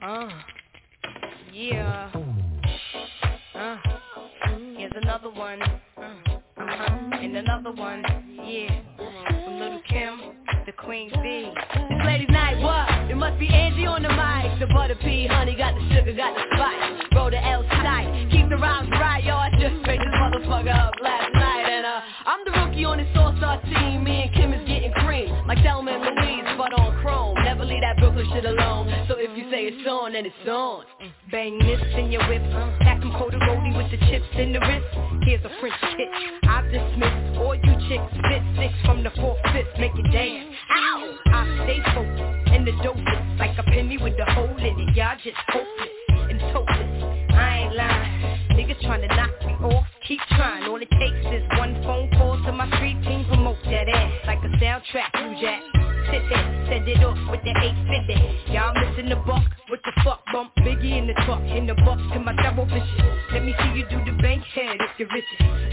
Uh, yeah. Uh, here's another one. Uh, uh-huh. And another one. Yeah. From Lil' Kim, the Queen Bee. This ladies night, what? It must be Angie on the mic. The butter pea, honey, got the sugar, got the spice. Roll the L tight. Keep the rhymes right, yo. I just straight this motherfucker up last night. And uh, I'm the rookie on this all-star team. Me and Kim is getting cream. Like Thelma it's on, and it's mm. on. Mm. Bang this in your whip. Mm. Pack them cold roly with the chips in the wrist. Here's a French kiss. I've dismissed all you chicks. Spit six from the fourth fifth. Make it dance. Ow! I stay focused and the dopest. Like a penny with a hole in it. Y'all just hopeless and topless. I ain't lying. Niggas trying to knock me off. Keep trying. All it takes is one phone call to my street team. Promote that ass like a soundtrack. Blue Jack. Sit there, send it off with the 850. Biggie in the the to my double bitches. Let me see you do the bank head if you're richest.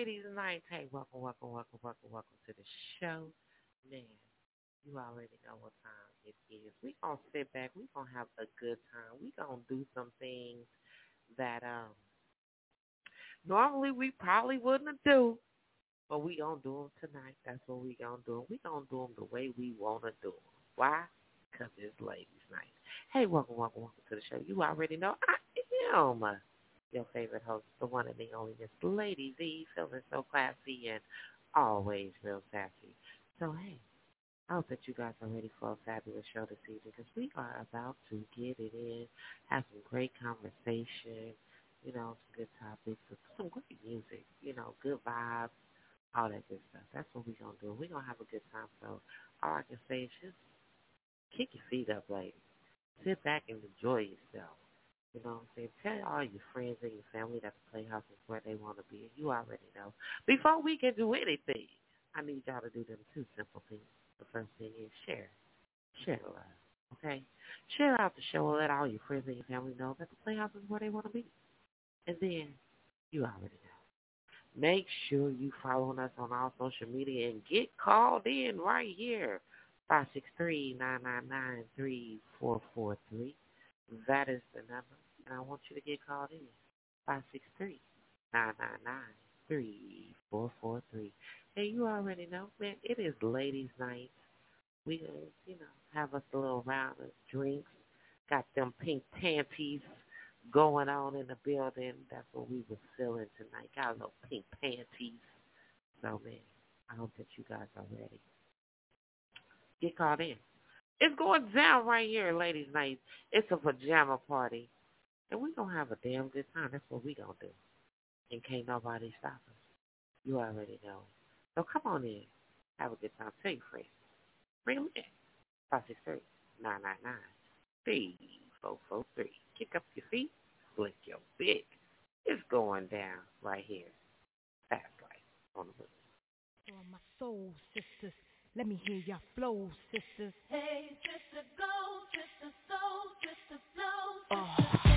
Ladies' night. Hey, welcome, welcome, welcome, welcome, welcome to the show. Man, you already know what time it is. We gonna sit back. We gonna have a good time. We gonna do some things that um normally we probably wouldn't do, but we gonna do them tonight. That's what we gonna do. We gonna do them the way we wanna do them. Why? Cause it's ladies' night. Hey, welcome, welcome, welcome to the show. You already know I am your favorite host, the one and the only Miss Lady Z, feeling so classy and always real sassy. So hey, I hope that you guys are ready for a fabulous show this evening because we are about to get it in, have some great conversation, you know, some good topics, some great music, you know, good vibes, all that good stuff. That's what we're going to do. We're going to have a good time. So all I can say is just kick your feet up, ladies. Sit back and enjoy yourself. You know what I'm saying? Tell all your friends and your family that the Playhouse is where they want to be. You already know. Before we can do anything, I need y'all to do them two simple things the first thing is share. Share the love. Okay? Share out the show and let all your friends and your family know that the Playhouse is where they want to be. And then you already know. Make sure you following us on all social media and get called in right here. 563-999-3443. That is the number. And I want you to get called in. 563-999-3443. Hey, you already know, man, it is ladies' night. We gonna, you know, have us a little round of drinks. Got them pink panties going on in the building. That's what we were feeling tonight. Got a little pink panties. So, man, I hope that you guys are ready. Get caught in. It's going down right here, ladies' night. It's a pajama party. And we're going to have a damn good time. That's what we're going to do. And can't nobody stop us. You already know. So come on in. Have a good time. Tell your friends. Bring them in. 563 999 3443. Kick up your feet. Blink your big. It's going down right here. Fast life on the move. Oh, my soul sisters. Let me hear your flow, sisters. Hey, sister, go, sister, soul, sister, flow, Oh. sister, sister,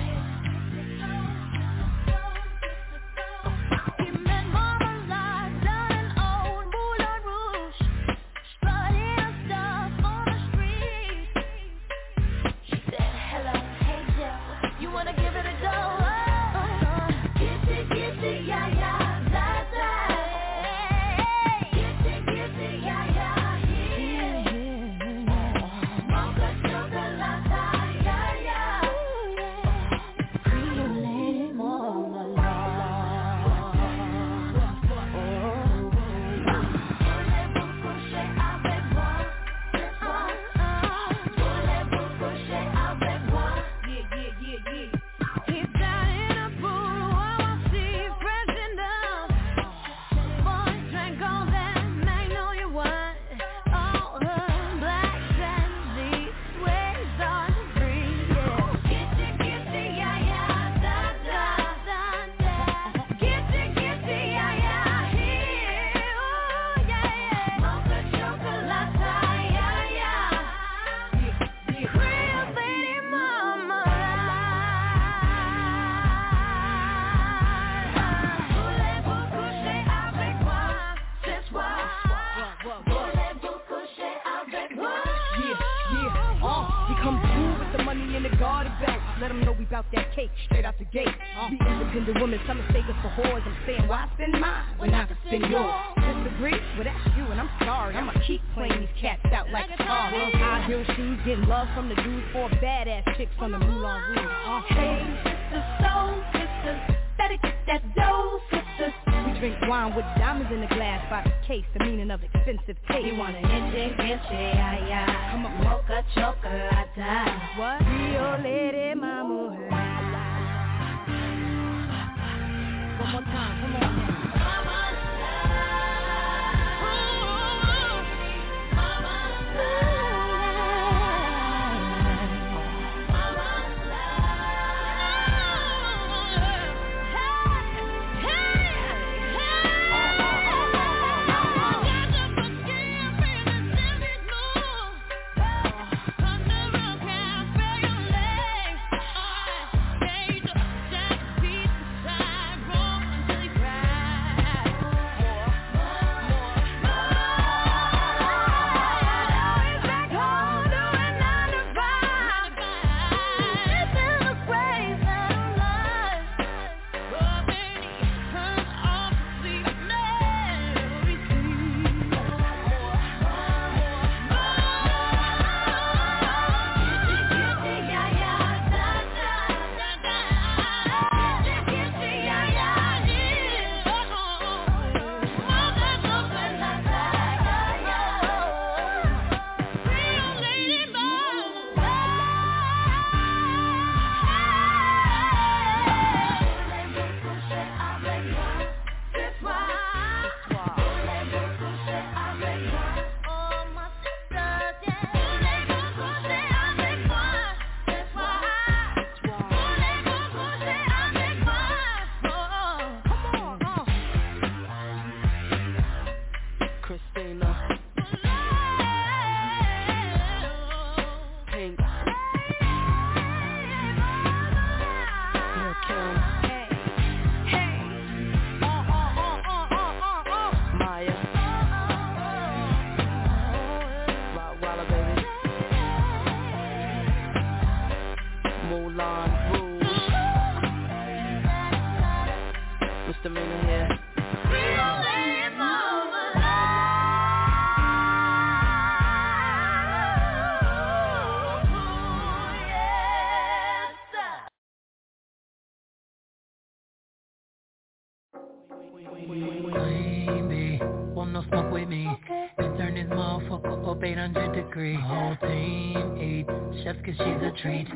800. Whole team eat, chef cause she's a treat.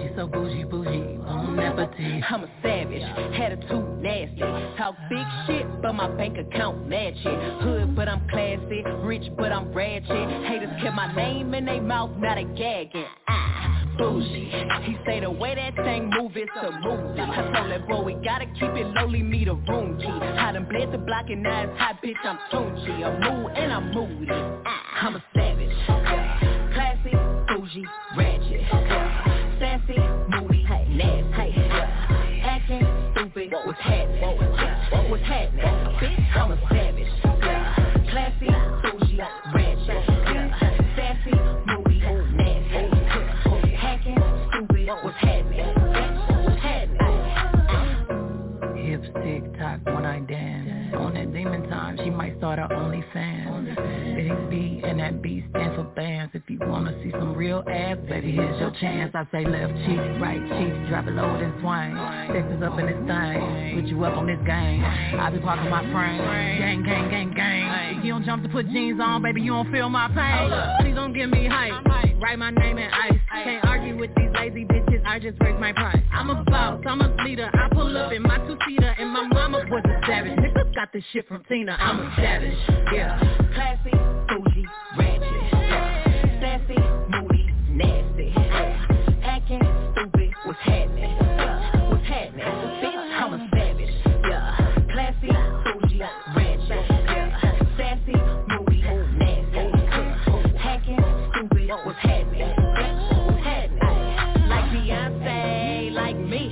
She's so bougie, bougie, bon appetit. I'm a savage, attitude nasty. Talk big shit, but my bank account match it. Hood, but I'm classy. Rich, but I'm ratchet. Haters kept my name in their mouth, now they gagging. Ah bougie. He say the way that thing move it's a movie. I told that boy we gotta keep it lowly, me the room key. I done bled the block and now it's hot, bitch, I'm Tunchi. I'm mood and I'm moody. I'm a savage. Bougie, ratchet. Bands. If you wanna see some real ass, baby, here's your chance. I say left cheek, right cheek, drop it low and swing. Texas up in this thing, put you up on this game. I be parking my frame, gang, gang, gang, gang. If you don't jump to put jeans on, baby, you don't feel my pain. Please don't give me hype, write my name in ice. Can't argue with these lazy bitches, I just raise my price. I'm a boss, I'm a leader. I pull up in my two-seater, and my mama was a savage. Niggas got this shit from Tina. I'm a savage. Yeah. Classy, bougie, ratchet. What's happening? What's happening? Bitch, I'm a savage. Yeah. Classy, bougie, ratchet. Sassy, moody, nasty. Hacking, stupid, what's happening? What's happening? Like Beyonce, like me.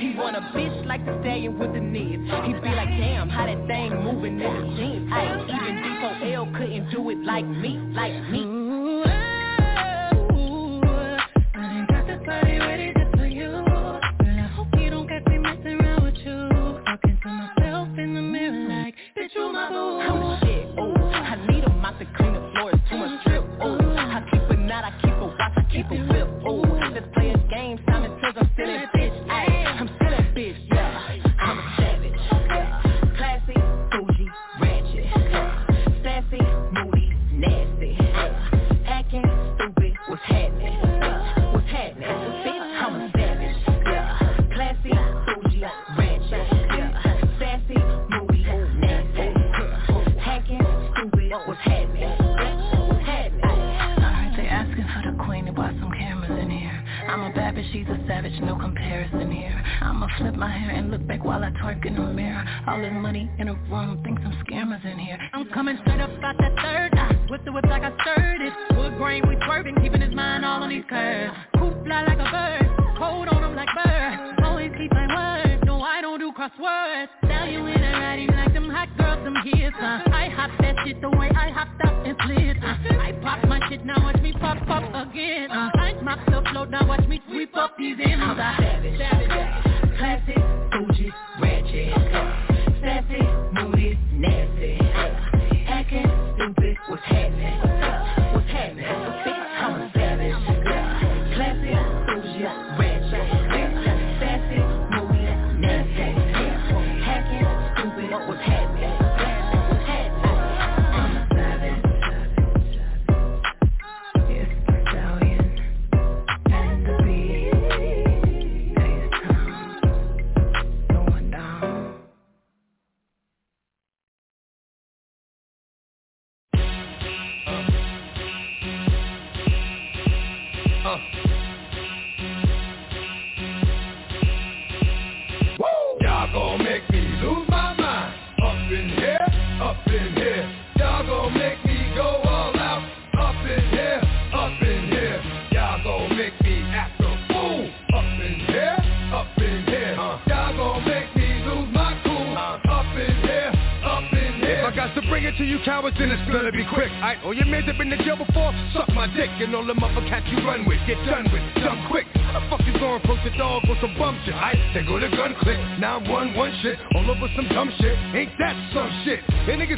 He want a bitch like the stallion with the knees. He be like, damn, how that thing moving in the jeans. Even D4L couldn't do it like me. Look back I twerk in the mirror. All this money in a room, think some scammers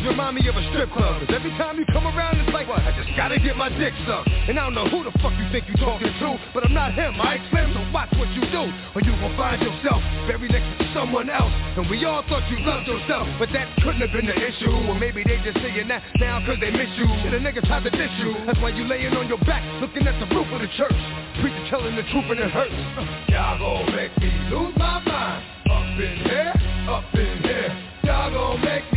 niggas remind me of a strip club, cause every time you come around, it's like, what? I just gotta get my dick sucked. And I don't know who the fuck you think you talking to, but I'm not him, I slim, so watch what you do, or you gon' find yourself very next to someone else. And we all thought you loved yourself, but that couldn't have been the issue, or maybe they just saying that now cause they miss you. And the niggas tried to diss you. That's why you laying on your back, looking at the roof of the church. Preacher telling the truth and it hurts. Uh, y'all gon' make me lose my mind. Up in here, up in here. Y'all gon' make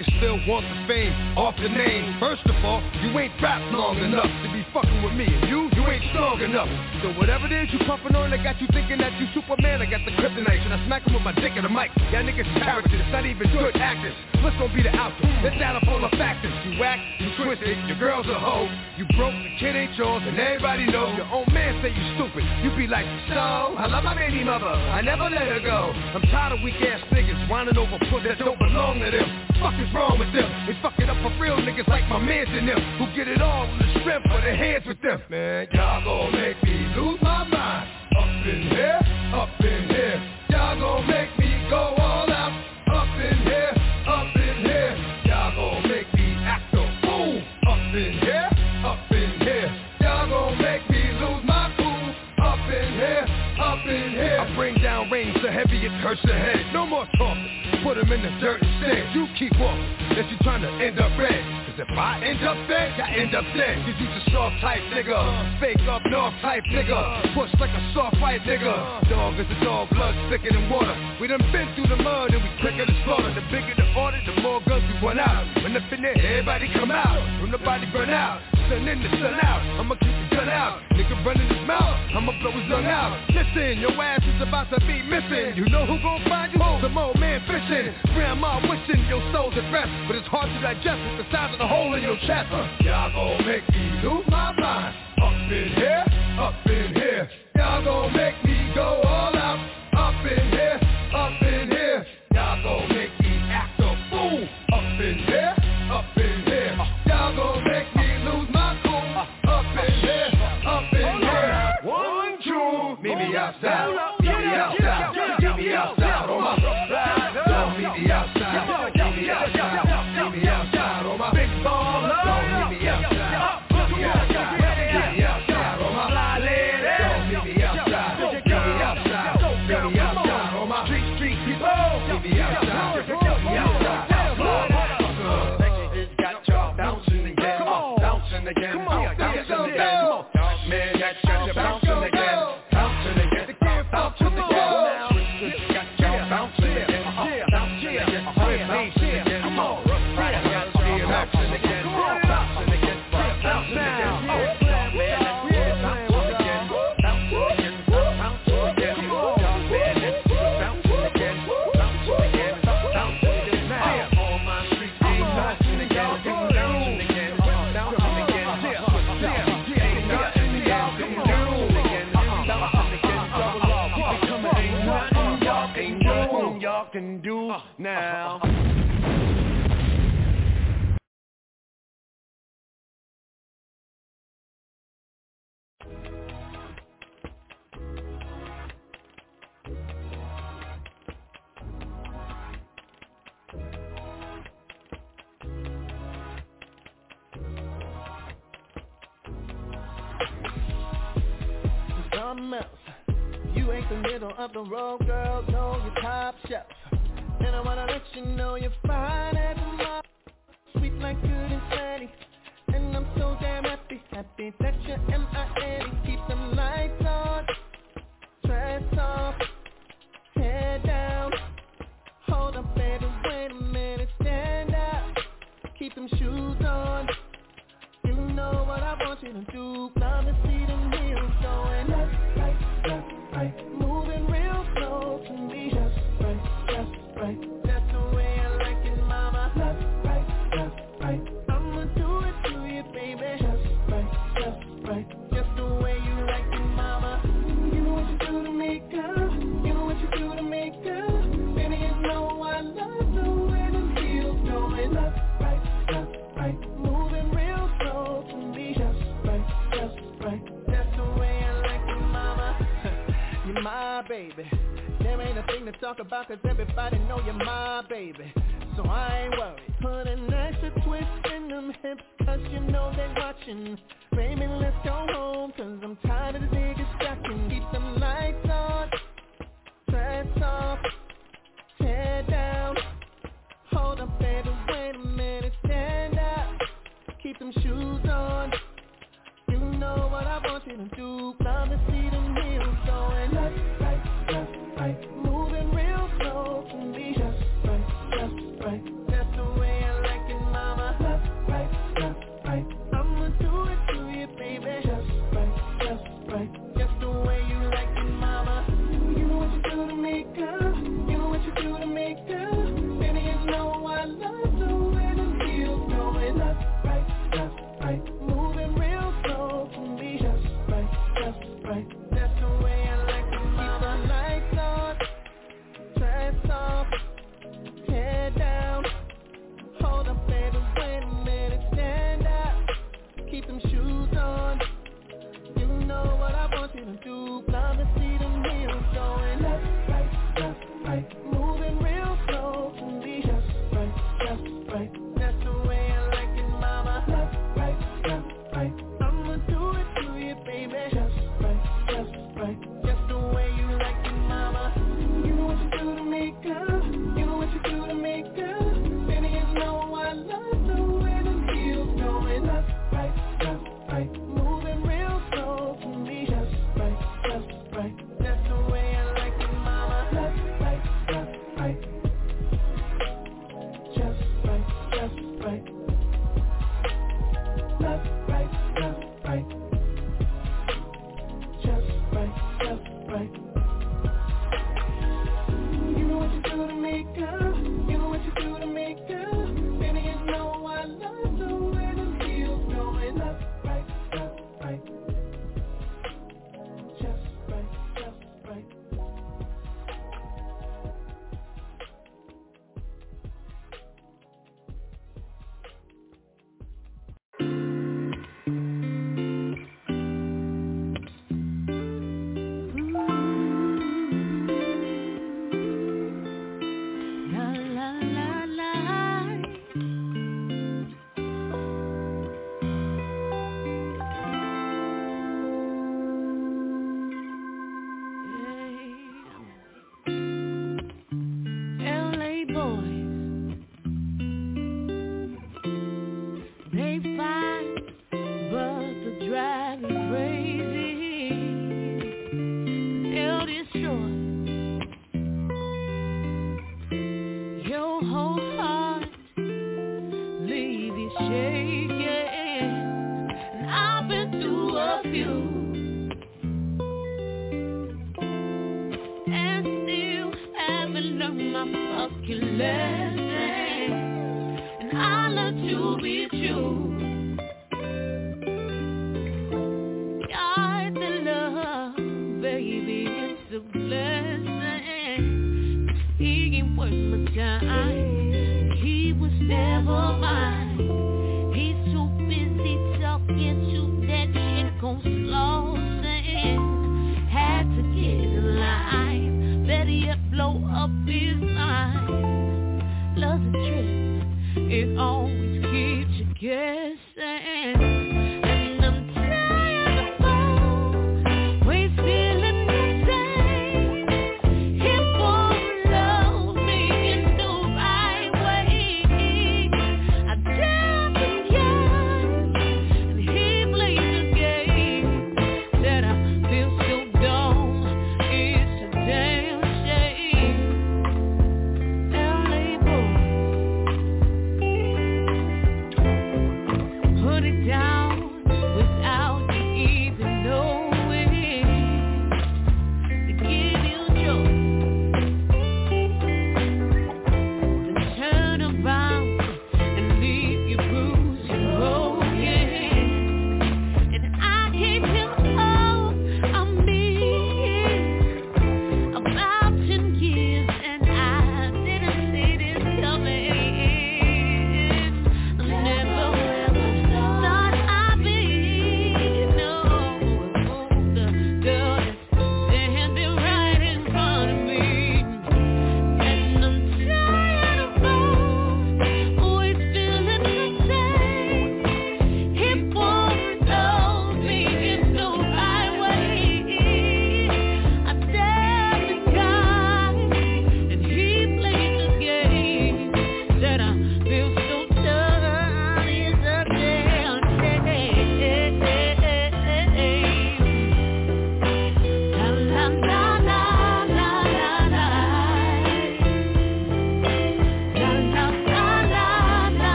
brain. Still want the fame off the name. First of all, you ain't rap long enough to be fucking with me. And you ain't strong enough. So whatever it is you puffin' on, I got you thinking that you Superman. I got the kryptonite, and I smack 'em with my dick in the mic. Y'all niggas characters, it's not even good actors. What's gonna be the outcome? Let's add up all the factors. You whack, you twisted, your girl's a hoe. You broke, the kid ain't yours, and everybody knows. Your own man say you stupid. You be like, so, I love my baby mother. I never let her go. I'm tired of weak ass niggas whining over puss that don't belong to them. Fuck is wrong with them? They fuck it up for real niggas like my mans in them who get it all with the strength for their hands with them. Man, y'all gon' make me lose my mind. Up in here, up in here. Y'all gon' make me go all out. Up in here, up in here. Y'all gon' make me act a fool. Up in here, up in here. Y'all gon' make me lose my cool. Up in here, up in here. I bring down rain so heavy it hurts the head. No more talking. Put 'em in the dirt instead. You keep walking. Unless you trying to end up red. Cause if I end up dead, I end up dead. Cause you's a soft type nigga. Fake up north type nigga. Push like a soft fight nigga. Dog is a dog, blood thicker than water. We done been through the mud and we quicker to slaughter. The bigger the order, the more guns we run out. When up in there, everybody come out. When the body burn out. Sun in the sun out. I'ma keep the gun out. Nigga running his mouth. I'ma blow his lung out. Listen, your ass is about to be missing. You know who gon' find you? Some old man fishing. Grandma wishing your soul's at rest. But it's hard to digest with the size of the hole in your chest. Uh, y'all gon' make me lose my mind. Up in here, up in here. Y'all gon' make me go all out. Up in here, up in here. Y'all gon' make me act a fool. Up in here, up in here. Y'all gon' make me lose my cool. Up in here, up in here. One, two, meet me outside.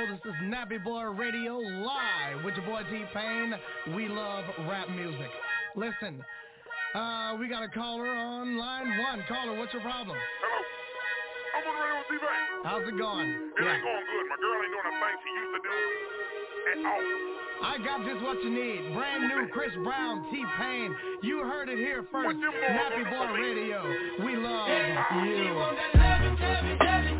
This is Nappy Boy Radio live with your boy T-Pain. We love rap music. Listen, uh, we got a caller on line one. Caller, what's your problem? Hello. I'm on the radio with T-Pain. How's it going? It yeah. ain't going good. My girl ain't doing the things she used to do at all. I got just what you need. Brand new Chris Brown, T-Pain. You heard it here first. Nappy Boy Radio. We love you.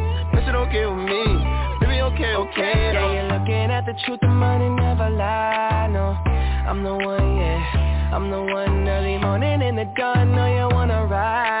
okay with me. Baby okay, okay Yeah, you're looking at the truth The money never lie, no. I'm the one, yeah. I'm the one early morning in the dawn Know you wanna ride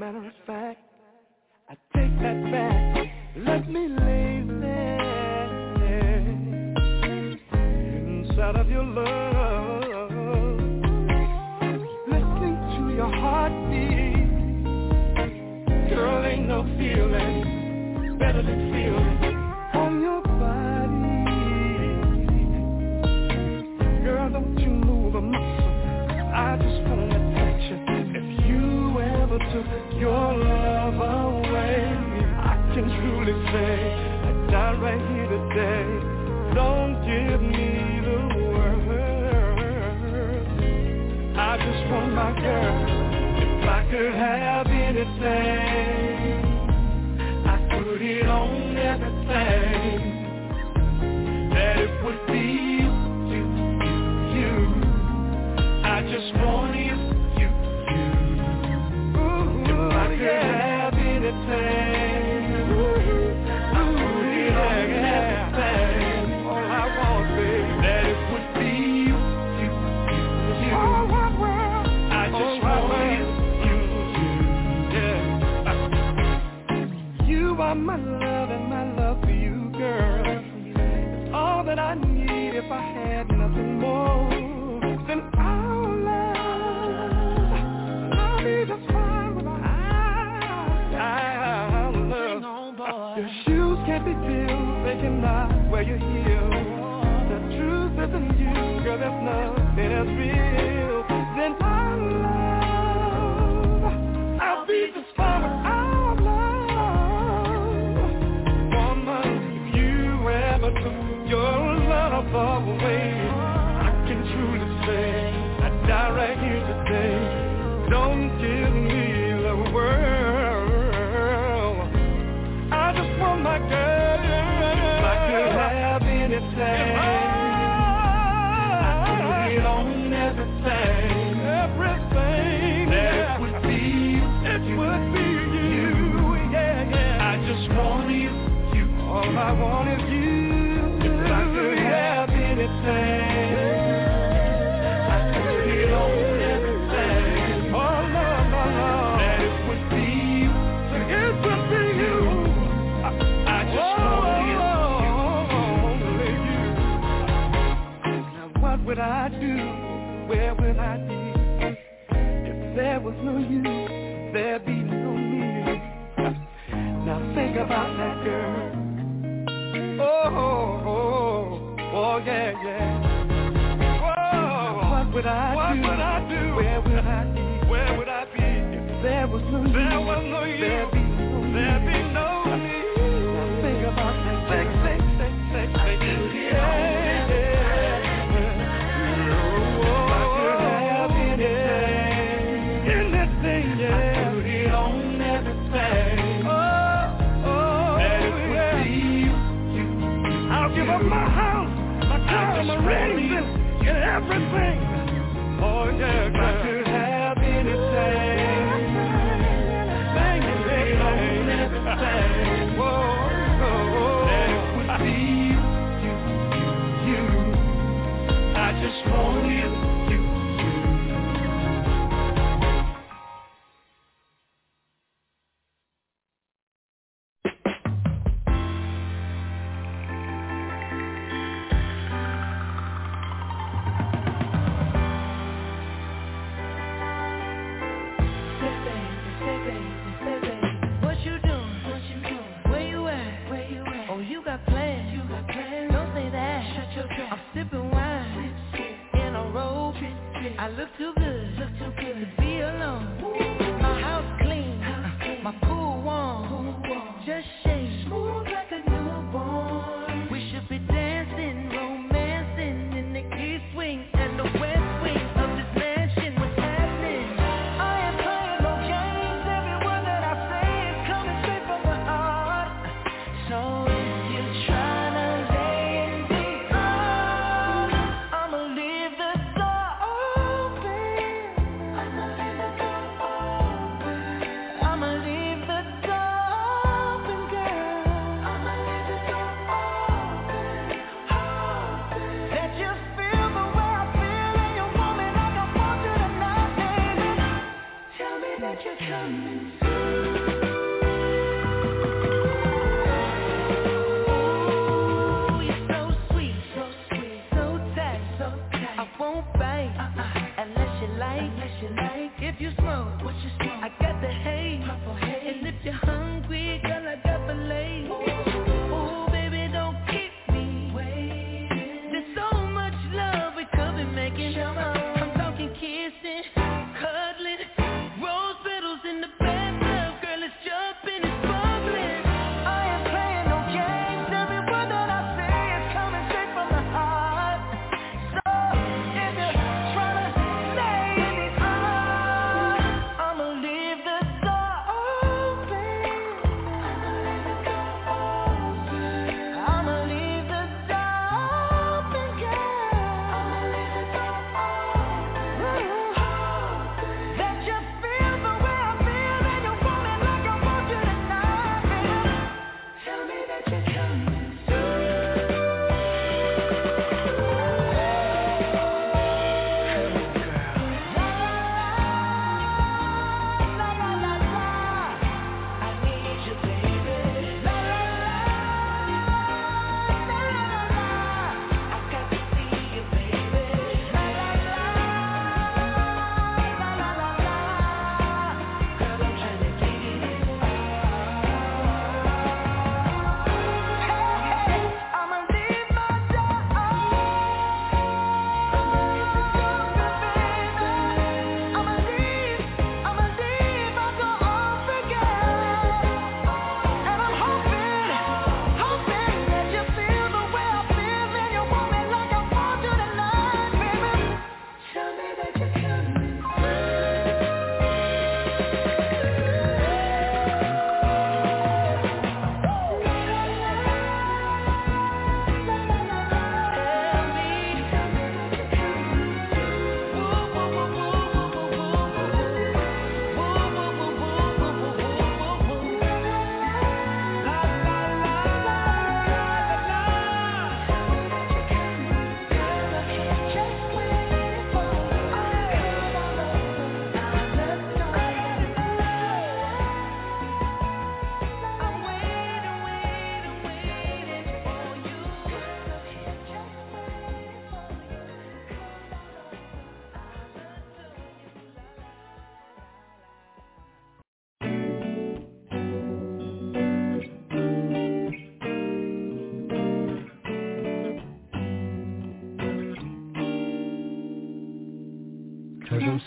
matter of fact, I take that back. Let me lay there inside of your love, listening to your heartbeat. Girl, ain't no feeling better than feeling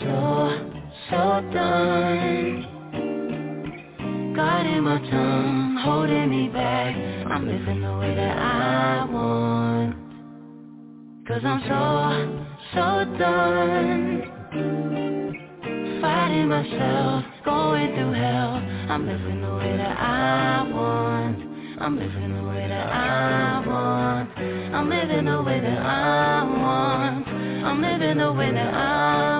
I'm so, so done. God in my tongue, holding me back. I'm living the way that I want. Cause I'm so, so done. Fighting myself, going through hell. I'm living the way that I want. I'm living the way that I want. I'm living the way that I want. I'm living the way that I want.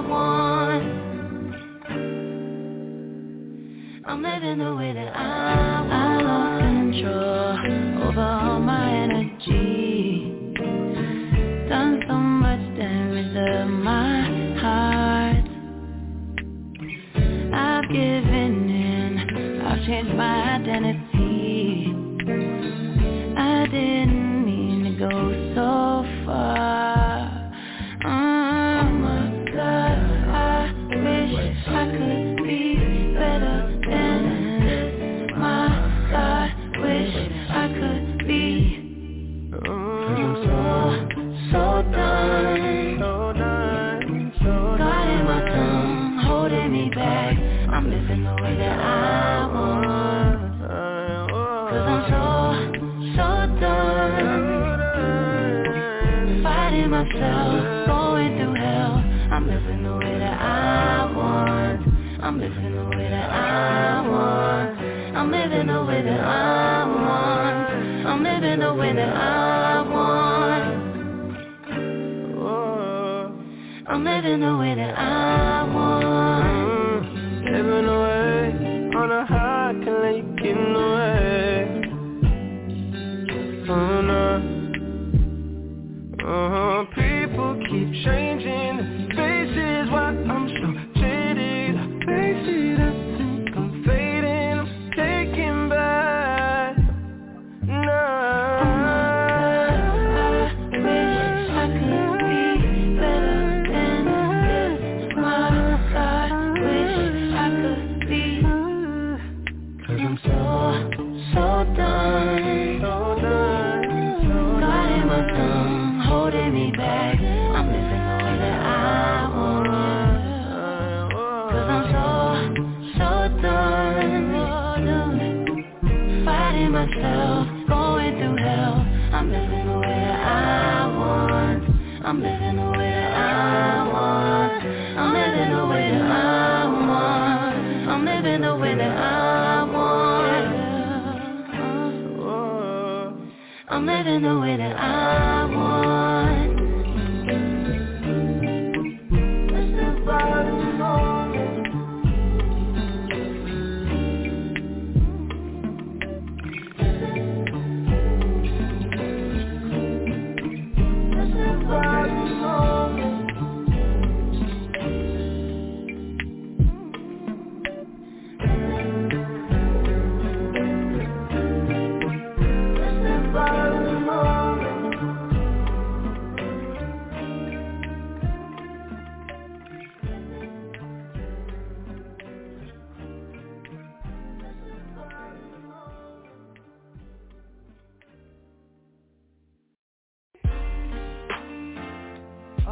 living the way that I want. I lost control over all my energy. Done so much damage to my heart. I've given in. I've changed my identity. In the way that I'm.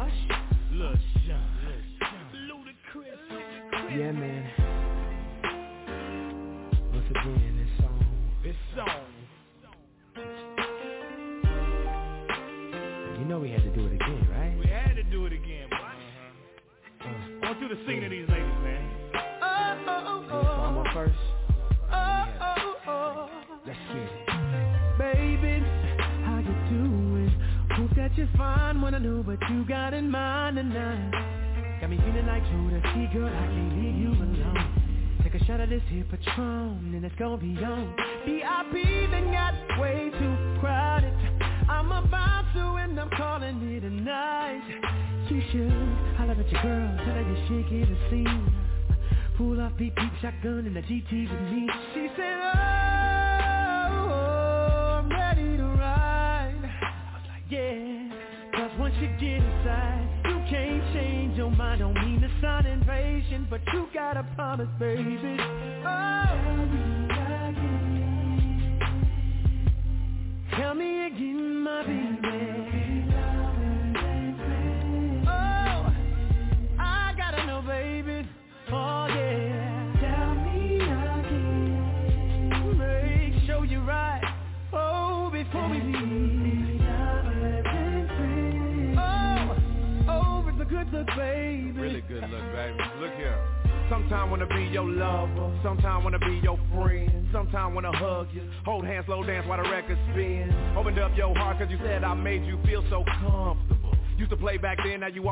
gosh.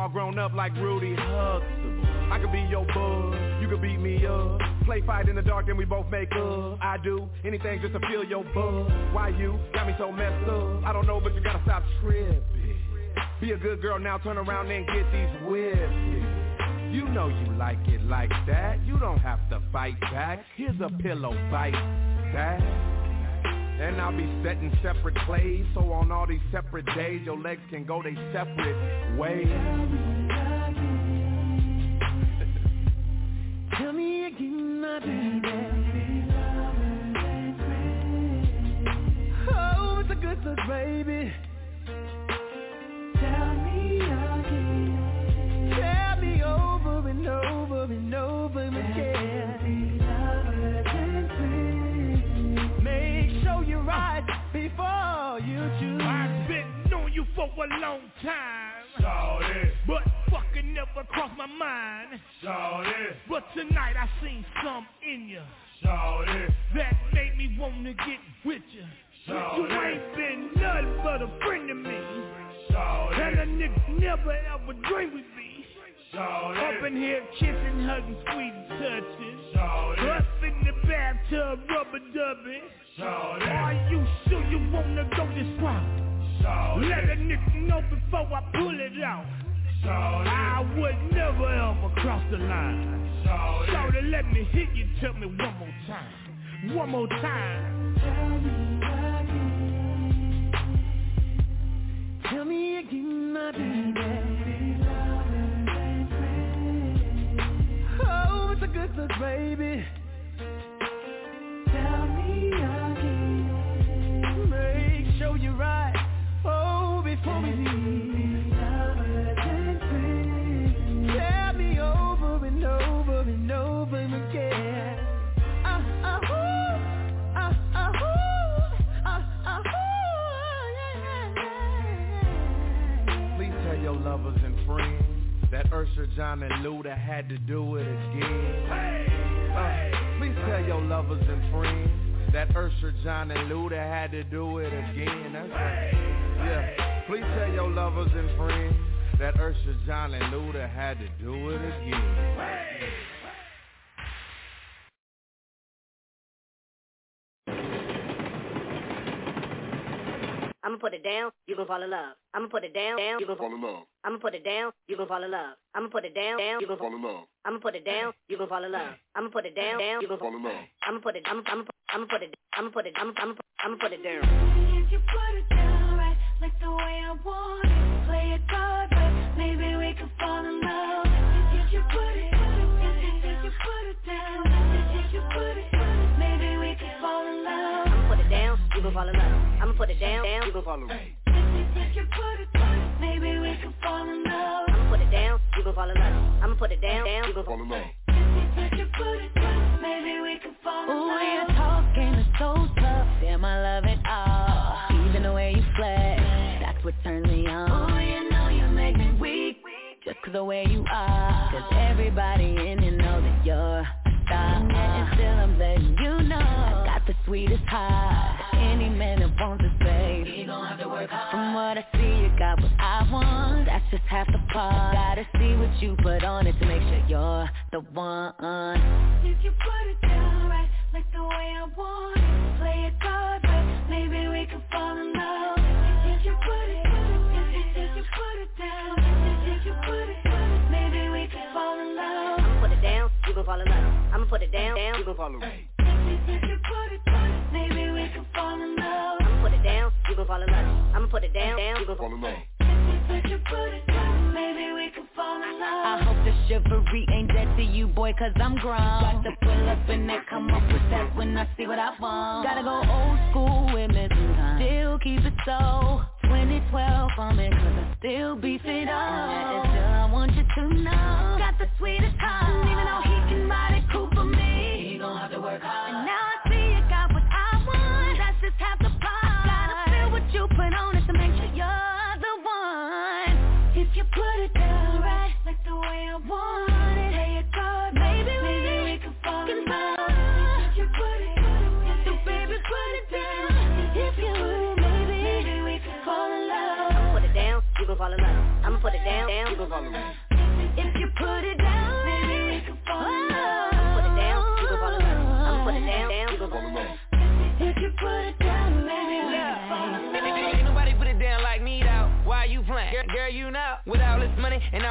All grown up like Rudy Huxtable. I could be your bud, you could beat me up. Play fight in the dark, then we both make up. I do anything just to feel your buzz. Why you got me so messed up? I don't know, but you gotta stop tripping. Be a good girl now, turn around and get these whips. You know you like it like that. You don't have to fight back. Here's a pillow fight that. And I'll be setting separate plays So on all these separate days Your legs can go they separate ways. Tell me again, my baby. Oh, it's a good look, baby. Tell me again. Tell me over and over and over again you for a long time Shawty. But fucking never crossed my mind Shawty. But tonight I seen some in you Shawty. That made me wanna get with you Shawty. You ain't been nothing but a friend to me Shawty. And a nigga never ever dreamed we'd be Shawty. Up in here kissing, hugging, sweet touching Shawty. Up in the bathtub, rubber dubbing Shawty. Are you sure you wanna go this route? Let a nigga know before I pull it out. Shawty. I would never ever cross the line. Shawty. Shorty, let me hit you, tell me one more time. One more time. Tell me again, my baby. Oh, it's a good look, baby Jon, and Luda had to do it again. Uh, please tell your lovers and friends that Usher, Jon, and Luda had to do it again. That's right. Yeah. Please tell your lovers and friends that Usher, Jon, and Luda had to do it again. I'ma put it down, you gon' fall in love. I'ma put it down, down, you gon' Fall in love. I'ma put it down, you gon' fall in love. I'ma put it down, down, you gon' Fall in love. I'ma put it down, you gon' fall in love. I'ma put it down, down, you gon' Fall in love. I'ma put it, I'ma, I'ma, I'ma put it, I'ma put it, I'ma, I'ma, I'ma put it down. If you put it If you put it, if, if you put it down, if you put it, maybe we could fall in love. I'ma put it down, you gon' fall in love. I'ma put it down, down, you gon' fall in love. If you put it down, maybe we could fall in love. I'ma put it down, you gon' fall in love. I'ma put it down, down, you gon' Fall in love. If you put it down, maybe we could fall in Ooh, love. your talking is so tough. Damn, I love it the way you are. 'Cause everybody in here knows that you're a star. And still I'm letting you know. I got the sweetest heart. Any man that wants this, babe. He gon' have to work hard. From what I see, you got what I want. That's just half the part. Gotta see what you put on it to make sure you're the one. If you put it down right, like the way I want it, play it gon' fall in love. I'ma put it down, down, you gon' fall in love. If you put it down, maybe we could fall in love. I'ma put it down, you gon' fall in love. I'ma put it down, down, you gon' Fall in love. If you put it down, maybe we could fall in love. I hope the chivalry ain't dead to you, boy, cause I'm grown. Got to pull up and then come up with that when I see what I want. Gotta go old school with me sometimes. Still keep it so 2012 for me, cause I still beef it up. And still I want you to know. Got the sweetest heart. Even though he follow.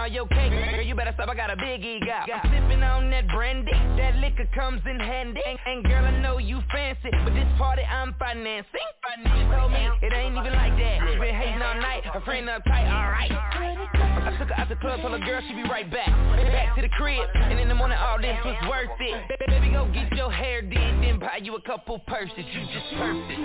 All your cake. Girl, you better stop, I got a big ego. I'm sipping on that brandy, that liquor comes in handy. And, and girl, I know you fancy, but this party I'm financing. She told me it ain't even like that. She been hating all night, her friend uptight, alright. I took her out the club, told her girl she be right back. Back to the crib, and in the morning all this was worth it. Baby, go get your hair did, then buy you a couple purses. You just perfect.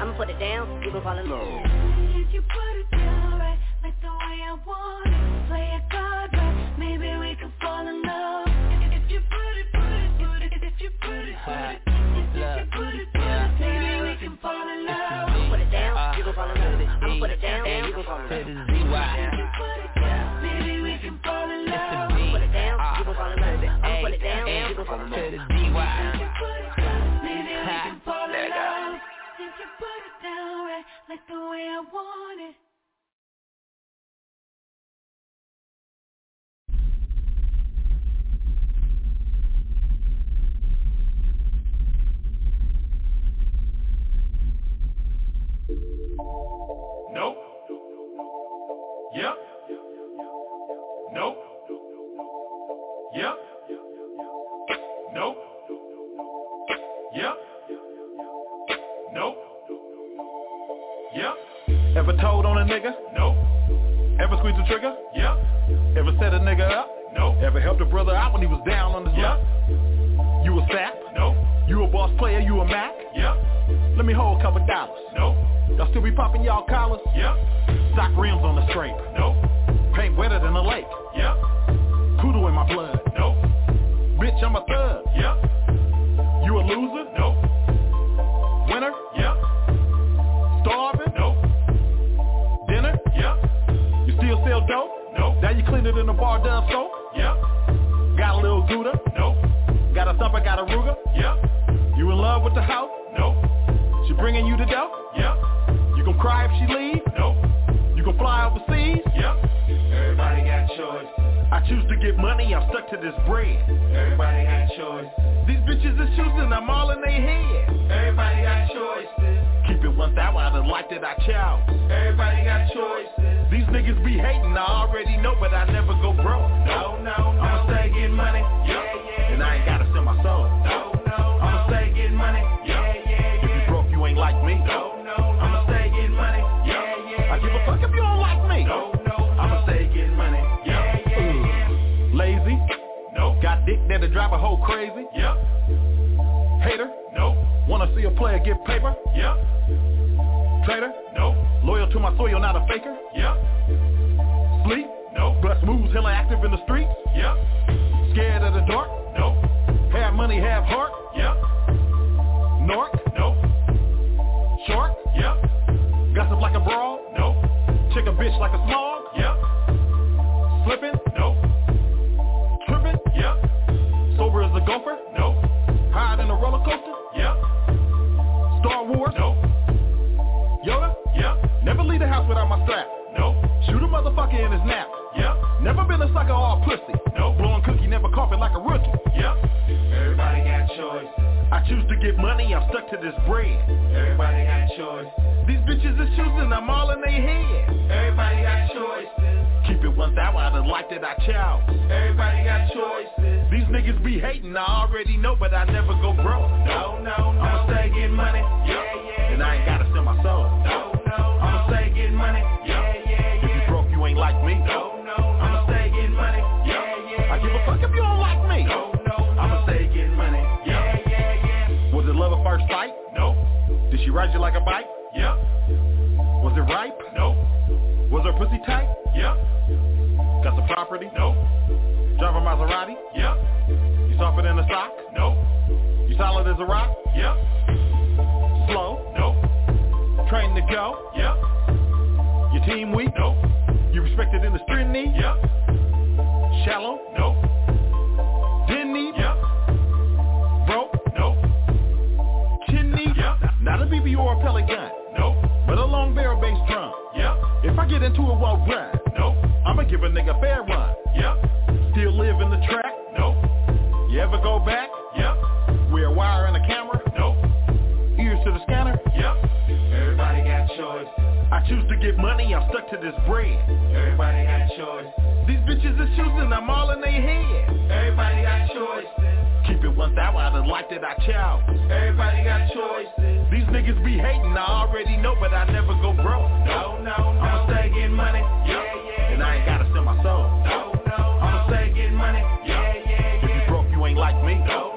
I'ma put it down, you gon' fall in love. If you put it down right, like the way I want it, like the way I want it. Told on a nigga? Nope. Ever squeezed the trigger? Yep. Ever set a nigga up? Nope. Ever helped a brother out when he was down on his Yep. luck? You a sap? Nope. You a boss player? You a Mac? Yep. Let me hold a couple dollars. Nope. Y'all still be popping y'all collars? Yep. Stock rims on the scrape. Nope. Paint wetter than a lake. Yep. Poodle in my blood. Nope. Bitch, I'm a thug. Nope. Now you clean it in the bar done soap? Yep. Got a little Gouda? Nope. Got a thumper, got a Ruger? Yep. You in love with the house? Nope. She bringing you the dough? Yep. You gon' cry if she leave? Nope. You gon' fly overseas? Yep. Everybody got choice. I choose to get money, I'm stuck to this bread. Everybody got choice. These bitches is choosing, I'm all in their head. Everybody got choices. Keep it 1,000 out of the life that I chow. Everybody got choices. These niggas be hating, I already know, but I never go broke. No, no, no. I'ma stay getting money. Yeah, yeah. And I ain't gotta sell my soul. No, no, no. I'ma stay getting money. Yeah, yeah, If you broke, you ain't like me. No, no, no. I'ma stay getting money. Yeah, yeah. I give a fuck if you don't like me. No, no, I'ma stay getting money. Yeah, yeah. Lazy. Nope. Got dick that'll drive a hoe crazy. Yep. Hater. Nope. Wanna see a player get paper. Yep. Traitor. Nope. Loyal to my soil, not a faker. Yep. Sleep. Nope. But moves hella active in the street. Yep. Scared of the dark. Nope. Have money, have heart. Yep. North. Nope. Shark. Yep. Gossip like a brawl. Nope. Chick a bitch like a smog. Yep. Slipping. Nope. Tripping. Yep. Sober as a gopher. Nope. Higher in a roller coaster. Yep. Star Wars. Nope. Yoda. Yep. Never leave the house without my strap. Nope. Shoot a motherfucker in his nap. Yep. Never been a sucker or a pussy. Nope. Blowing cookie, never coughing like a rookie. Yep. Everybody got choices. I choose to get money, I'm stuck to this bread. Everybody got choices. These bitches is choosing, I'm all in their head. Everybody got choices. Keep it one 1,000 out of life that I chow. Everybody got choices. These niggas be hating, I already know, but I never go broke. No, no, no. I'ma stay getting money. Yeah, yeah. And I ain't gotta sell my soul. No, money. Yeah, yeah, If you broke, you ain't like me. No, no, no. I'ma stay getting money. Yeah, yeah. Yeah. I give a fuck if you don't like me. No, no. I'ma stay getting money. Yeah, yeah, yeah. Was it love at first sight? No. Did she ride you like a bike? Yep. Was it ripe? No. Was her pussy tight? Yep. Got the property? No. Drive a Maserati? Yep. You softer than a sock? No. You solid as a rock? Yep. Slow? No. Trained to go? Yep. Your team weak? No. You respected in the street knee? Yep. Shallow? No. Didn't need? Yep. Broke? No. Chin knee? Yep. Not a BB or a pellet gun? No. But a long barrel bass drum? Yep. If I get into it while ride? No. I'ma give a nigga fair run? Yep. Still live in the track? No. You ever go back? Yep. We're wire and a camera? I choose to get money, I'm stuck to this bread. Everybody got choice. These bitches are choosing, I'm all in their head. Everybody got choice. Keep it one 1,000 out of life that I chow. Everybody got choice. These niggas be hating, I already know, but I never go broke. No, no, no. I'ma stay getting money. Yeah, yeah. And I ain't gotta sell my soul. No, no. I'ma stay getting money. Yeah, yeah. If you broke, you ain't like me. No,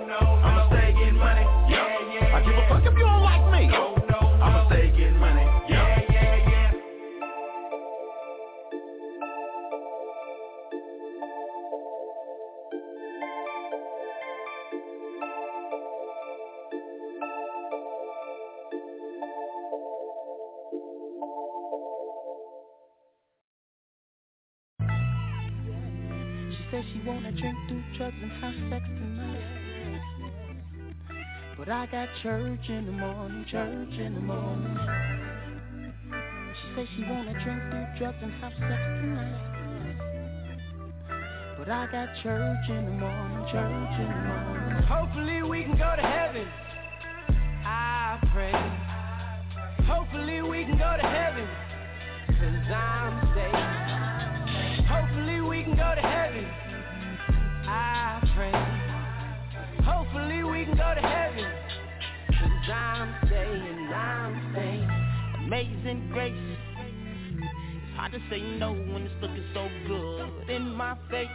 drink, do drugs, and have sex tonight. But I got church in the morning, church in the morning. She says she wanna drink, do drugs, and have sex tonight. But I got church in the morning, church in the morning. Hopefully we can go to heaven. I pray. Hopefully we can go to heaven. Cause I'm saved. Hopefully we can go to heaven. I pray. Hopefully we can go to heaven. Cause I'm staying, I'm staying. Amazing grace. It's hard to say no when it's looking so good in my face.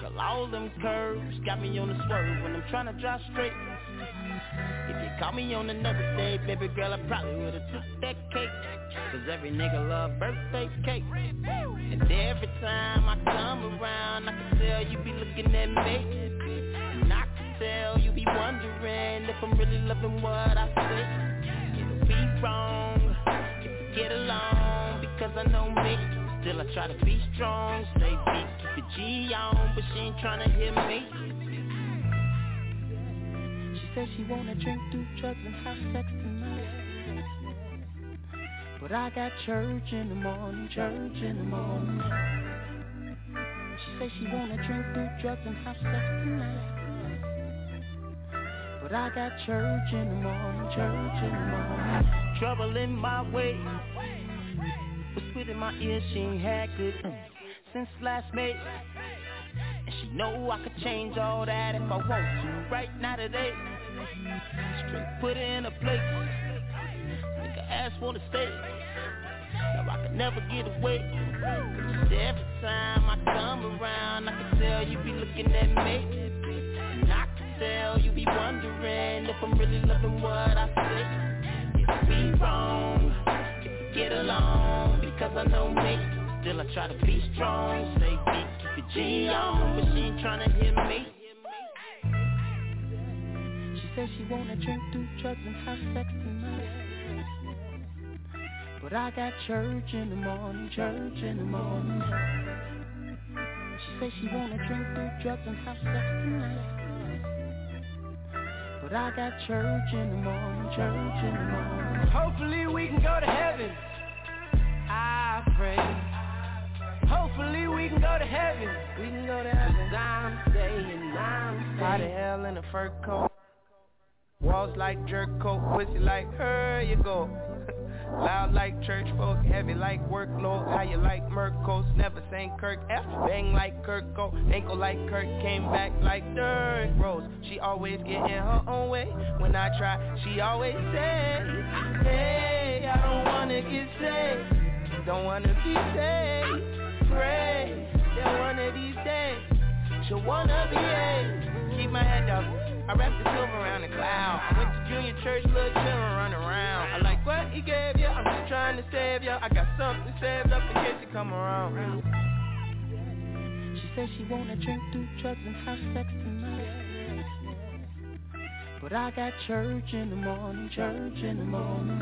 Girl, all them curves got me on the swerve when I'm trying to drive straight. If you call me on another day, baby girl, I probably would've took that cake. Cause every nigga love birthday cake. And every time I come around, I can tell you be looking at me. And I can tell you be wondering if I'm really loving what I say. It'll be wrong if we get along because I know me. Still I try to be strong, stay big, keep the G on, but she ain't tryna hear me. Said she wanna drink, do drugs, and have sex tonight. But I got church in the morning, church in the morning. She said she wanna drink, do drugs, and have sex tonight. But I got church in the morning, church in the morning. Trouble in my way. Whispered in my ear, she ain't had good since last May. And she know I could change all that if I want to right now today. Straight put her in a place. Make her ass wanna stay. Now I can never get away. Cause every time I come around, I can tell you be looking at me. And I can tell you be wondering if I'm really loving what I say. It'll be wrong if we get along because I know me. Still I try to be strong, stay big, keep the G on, but she ain't tryna hear me. She said she wanna drink, do drugs, and have sex tonight. But I got church in the morning, church in the morning. She said she wanna drink, do drugs, and have sex tonight. But I got church in the morning, church in the morning. Hopefully we can go to heaven. I pray. Hopefully we can go to heaven. We can go to heaven. I'm staying, I'm staying. Hot the hell in a fur coat. Walls like jerk coat, pussy like her you go. Loud like church folk, heavy like workload. How you like Mercos, never sang Kirk F. Bang like Kirko, ankle like Kirk, came back like Dirk Rose. She always get in her own way. When I try, she always say, Hey, I don't wanna get saved, don't wanna be saved. Pray that one of these days she'll wanna be a. Keep my head up. I wrap the silver around the cloud. I went to junior church, little children run around. I like what he gave you. I'm just trying to save you. I got something saved up in case you come around. She said she wanna drink, do drugs, and have sex tonight. But I got church in the morning, church in the morning.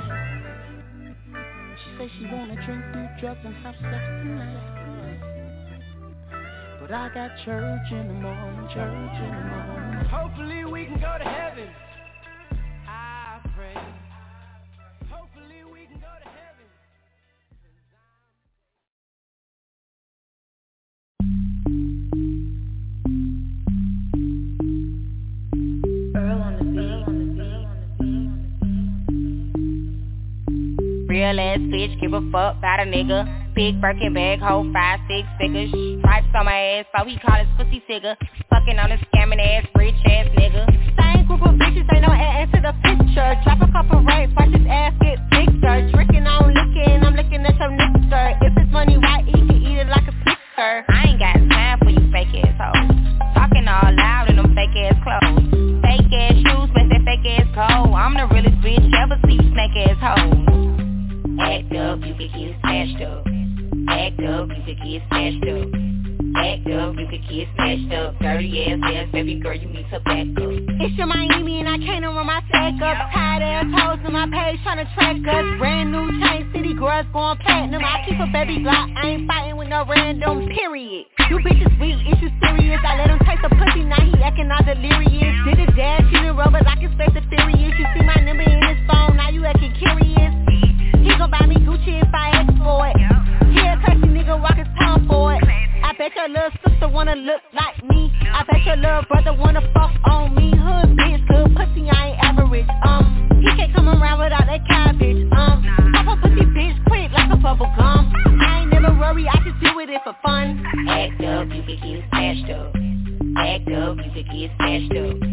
She said she wanna drink, do drugs, and have sex tonight. But I got church in the morning, church in the morning. Hopefully we can go to heaven. I pray. Hopefully we can go to heaven. Earl on the beat. Real ass bitch, give a fuck about a nigga. Big Birkin bag, hold five, six figures. Stripes on my ass, so he call his pussy figure. Fucking on a scamming ass, rich ass nigga. Same group of bitches, ain't no ass to the picture. Drop a couple rapes, watch his ass get bigger. Drinking on licking, I'm looking at your nigga. If it's money right, he can eat it like a snicker. I ain't got time for you fake ass hoes. Talking all loud in them fake ass clothes. Fake ass shoes, make that fake ass cold. I'm the realest bitch ever see snake ass hoes. Act up, you can get smashed up. Act up, you can get smashed up. Act up, you can get smashed up. Dirty ass ass, baby girl, you need to back up. It's your Miami and I can't run my stack up. Tired ass hoes in my page trying to track us. Brand new chain city girls going platinum. I keep a baby block, I ain't fighting with no random period. You bitches weak, is you serious? I let him taste the pussy, now he acting all delirious. Did in the road, but I can space the furious. You see my number in his phone, now you acting curious. He gon' buy me Gucci if I ask for it. A crazy nigga, walk his tongue for it. I bet your little sister wanna look like me. I bet your little brother wanna fuck on me. Hood bitch, good pussy, I ain't average. Um, he can't come around without that cabbage. Um, pop a pussy bitch quick like a bubble gum. I ain't never worry, I just do it for fun. Act up, you can get smashed up. Act up, you can get smashed up.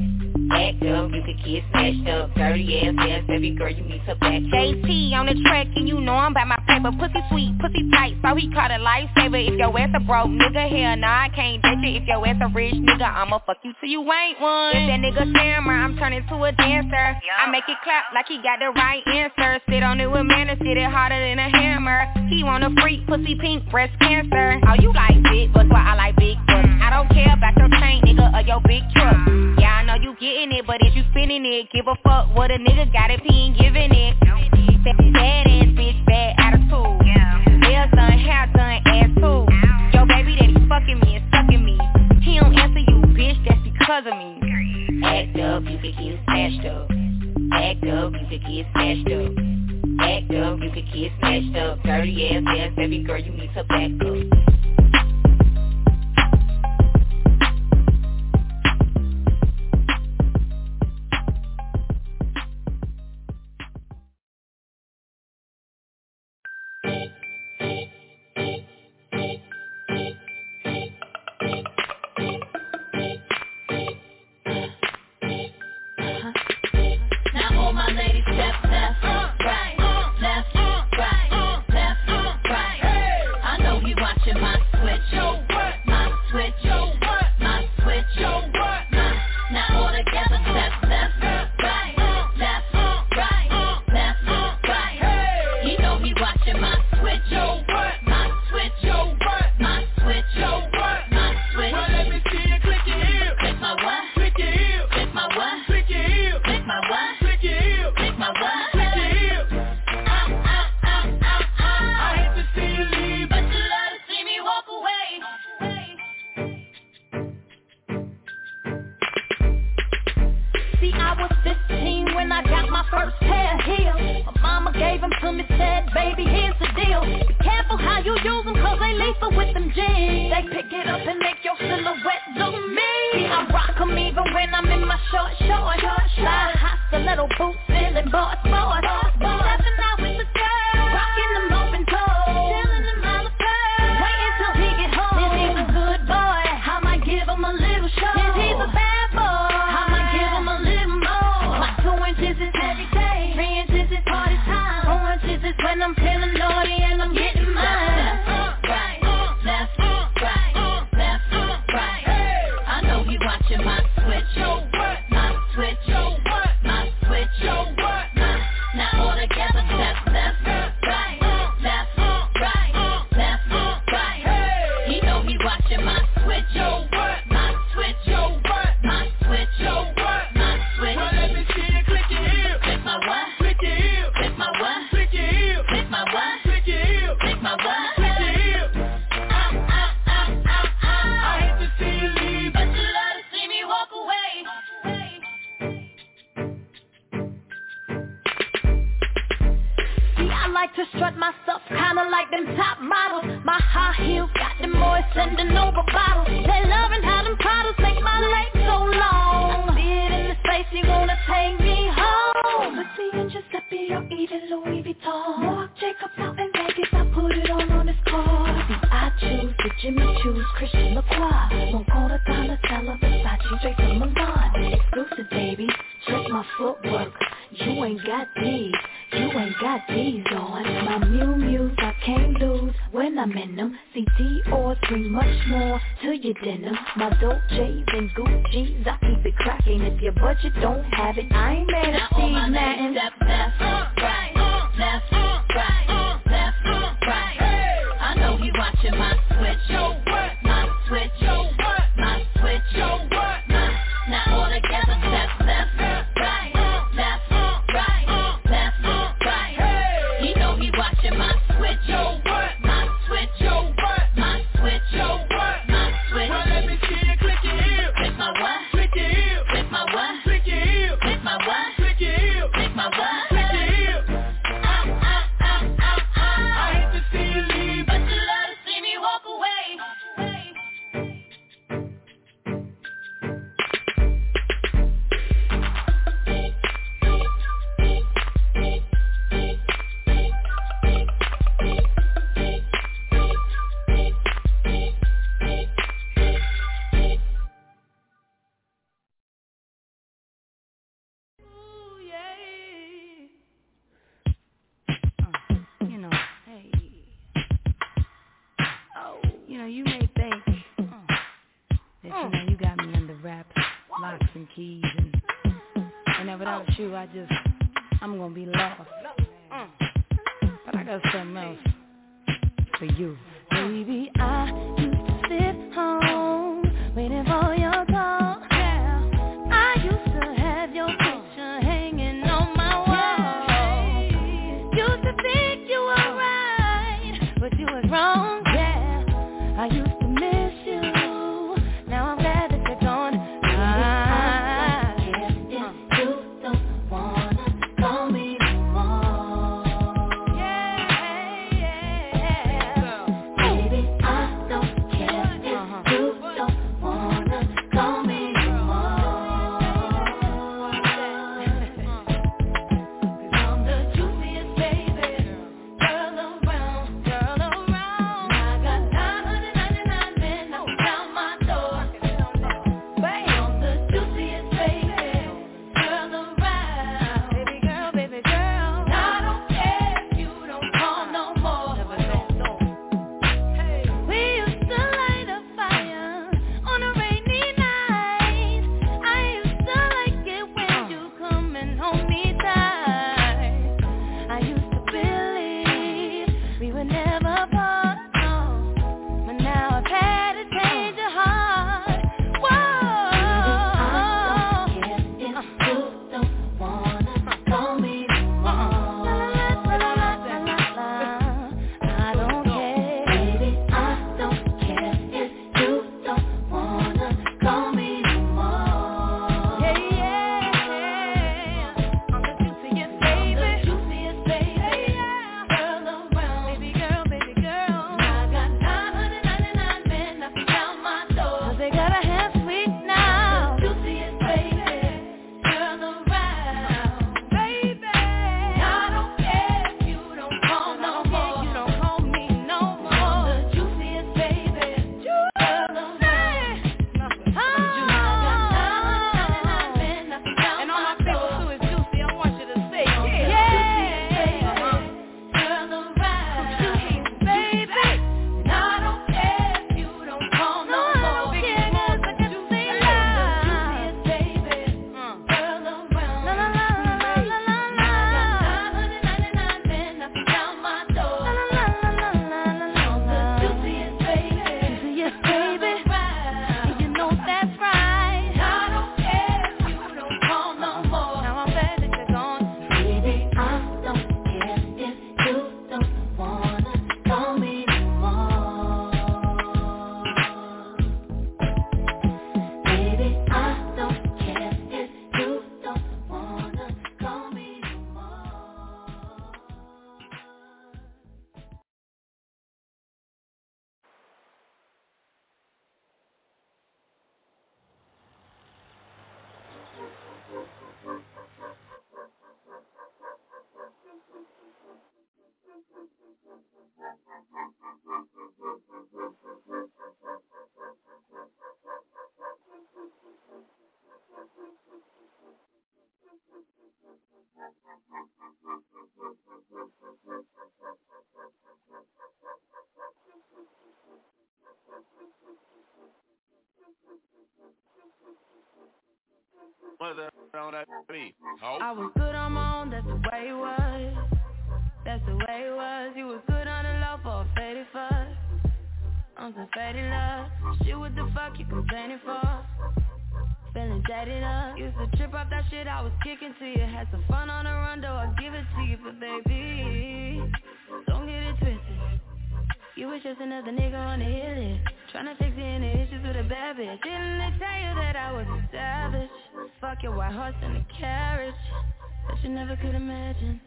Act up, you can get smashed up. Dirty ass ass, baby girl, you need to back. JT on the track and you know I'm by my paper. Pussy sweet, pussy tight, so he called a lifesaver. If your ass a broke nigga, hell nah, I can't date you. If your ass a rich nigga, I'ma fuck you till you ain't one. If that nigga scammer, I'm turning to a dancer. I make it clap like he got the right answer. Sit on it with manners, sit it harder than a hammer. He want a freak, pussy pink, breast cancer. Oh, you like big butts, why I like big butts. Mm. I don't care about your chain, nigga, or your big truck. Mm. Yeah, I know you getting it, but if you spinning it, give a fuck what a nigga got if he ain't giving it. Bad, ass bitch, bad attitude. Nails done, hair done, ass too. Yo, baby that he fucking me and sucking me. He don't answer you, bitch, that's because of me. Act up, you can get smashed up. Act up, you can get smashed up. Act up, you can get smashed up. Dirty ass ass, baby girl, you need to back up. dinner. my Dolce and Gucci's. I keep it cracking. If your budget don't have it, I ain't mad at Steve Madden. On that beat. I was good on my own, that's the way it was. That's the way it was. You was good on the low for a faded fuck. On some faded love. Shit, what the fuck you complaining for? Feeling jaded up. Used to trip off that shit I was kicking to you. Had some fun on the run, though I give it to you, but baby, was just another nigga on the hit list Tryna fix any issues with a bad bitch. Didn't they tell you that I was a savage? Fuck your white horse and a carriage. But you never could imagine.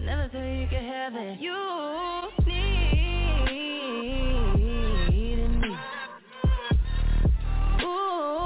Never thought you could have it. You needed me. Ooh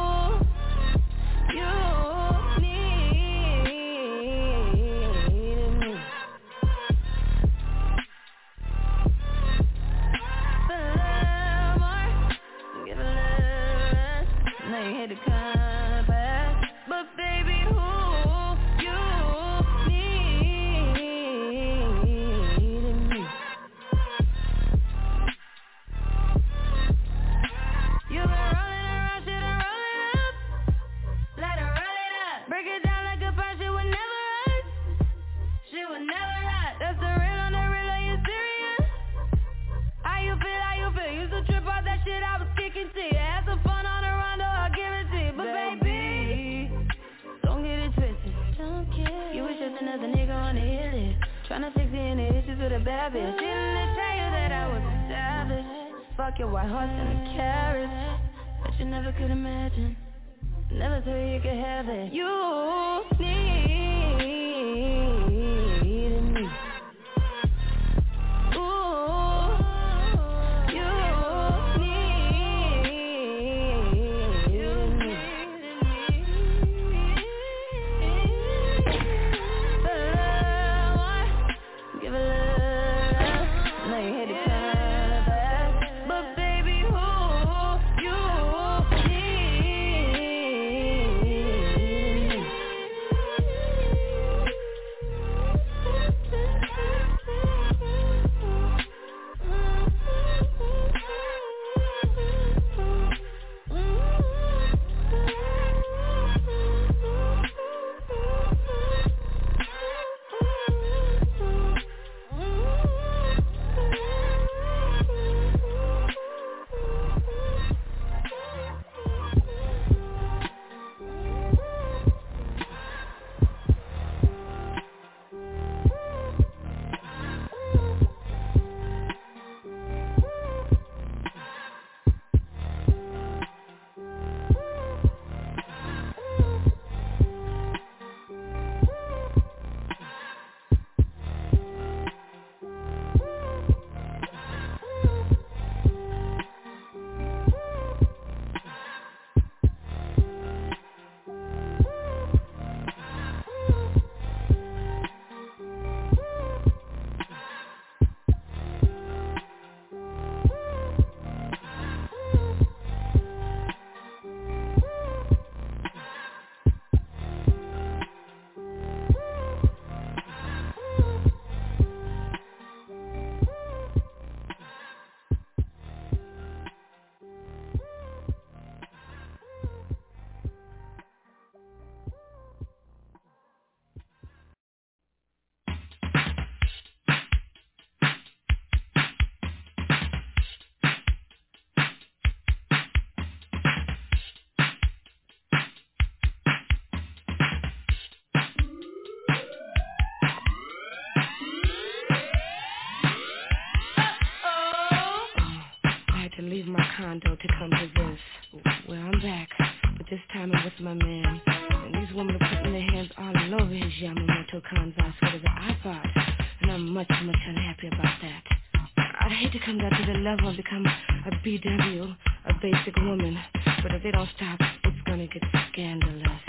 a bad bitch. Didn't they tell you that I was a savage? Fuck your white horse and a carriage But you never could imagine. Never thought you could have it. You needed you hate to this time it was with my man. And these women are putting their hands all over his Yamamoto Kansai sweater that I bought. And I'm much, much unhappy about that. I'd hate to come down to the level and become a BW, a basic woman. But if they don't stop, it's gonna get scandalous.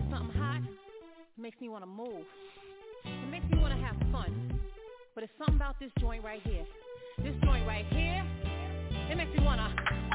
there's something hot, it makes me want to move. It makes me want to have fun. But it's something about this joint right here. This joint right here, it makes me want to...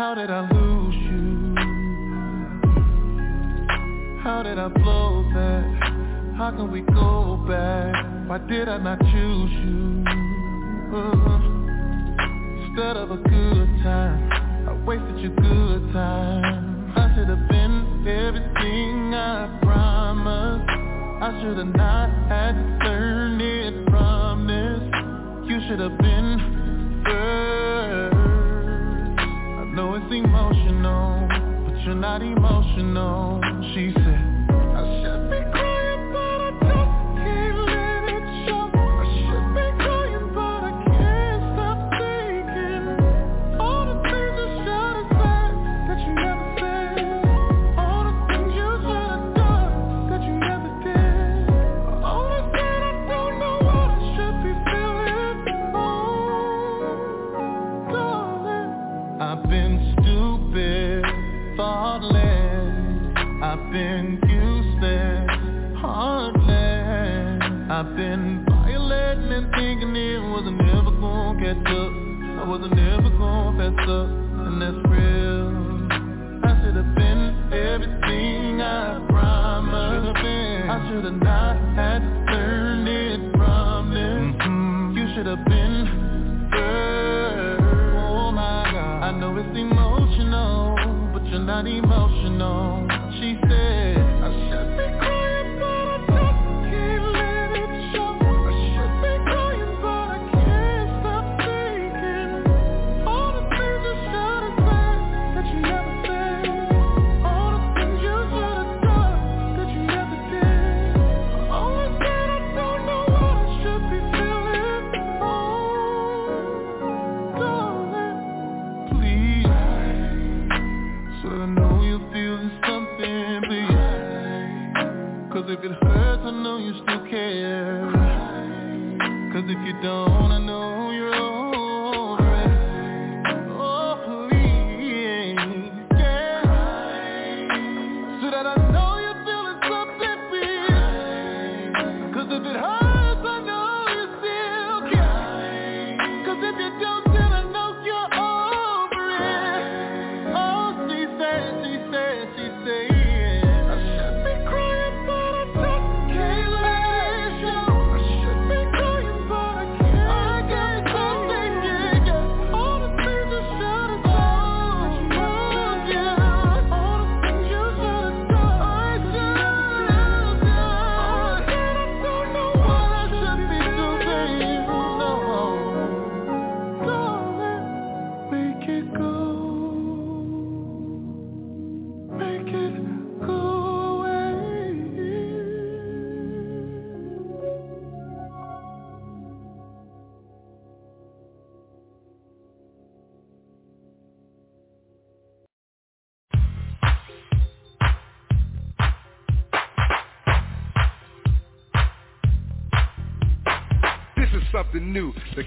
How did I lose you? How did I blow that? How can we go back? Why did I not choose you? Uh, instead of a good time, I wasted your good time. I should have been everything I promised. I should have not I've been violating and thinking it wasn't ever gonna catch up. I wasn't ever gonna fess up, and that's real. I should have been everything I promised. I should have not had if you don't,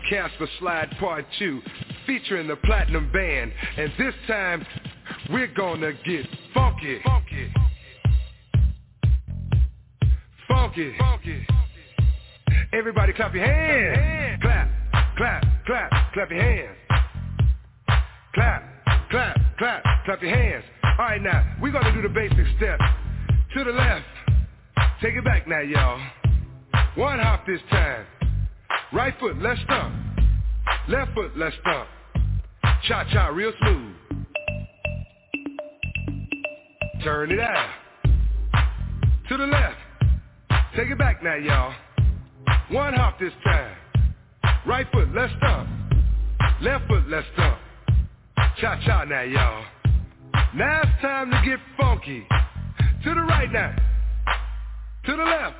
Casper Slide Part 2, featuring the Platinum Band. And this time, we're gonna get funky. Funky. Funky. Funky. Everybody clap your hands. Clap, clap, clap, clap your hands. Clap, clap, clap, clap your hands. All right, now, we're gonna do the basic steps. To the left. Take it back now, y'all. One hop this time. Right foot, let's stomp. Left foot, let's stomp. Cha-cha, real smooth. Turn it out. To the left. Take it back now, y'all. One hop this time. Right foot, let's stomp. Left foot, let's stomp. Cha-cha now, y'all. Now it's time to get funky. To the right now. To the left.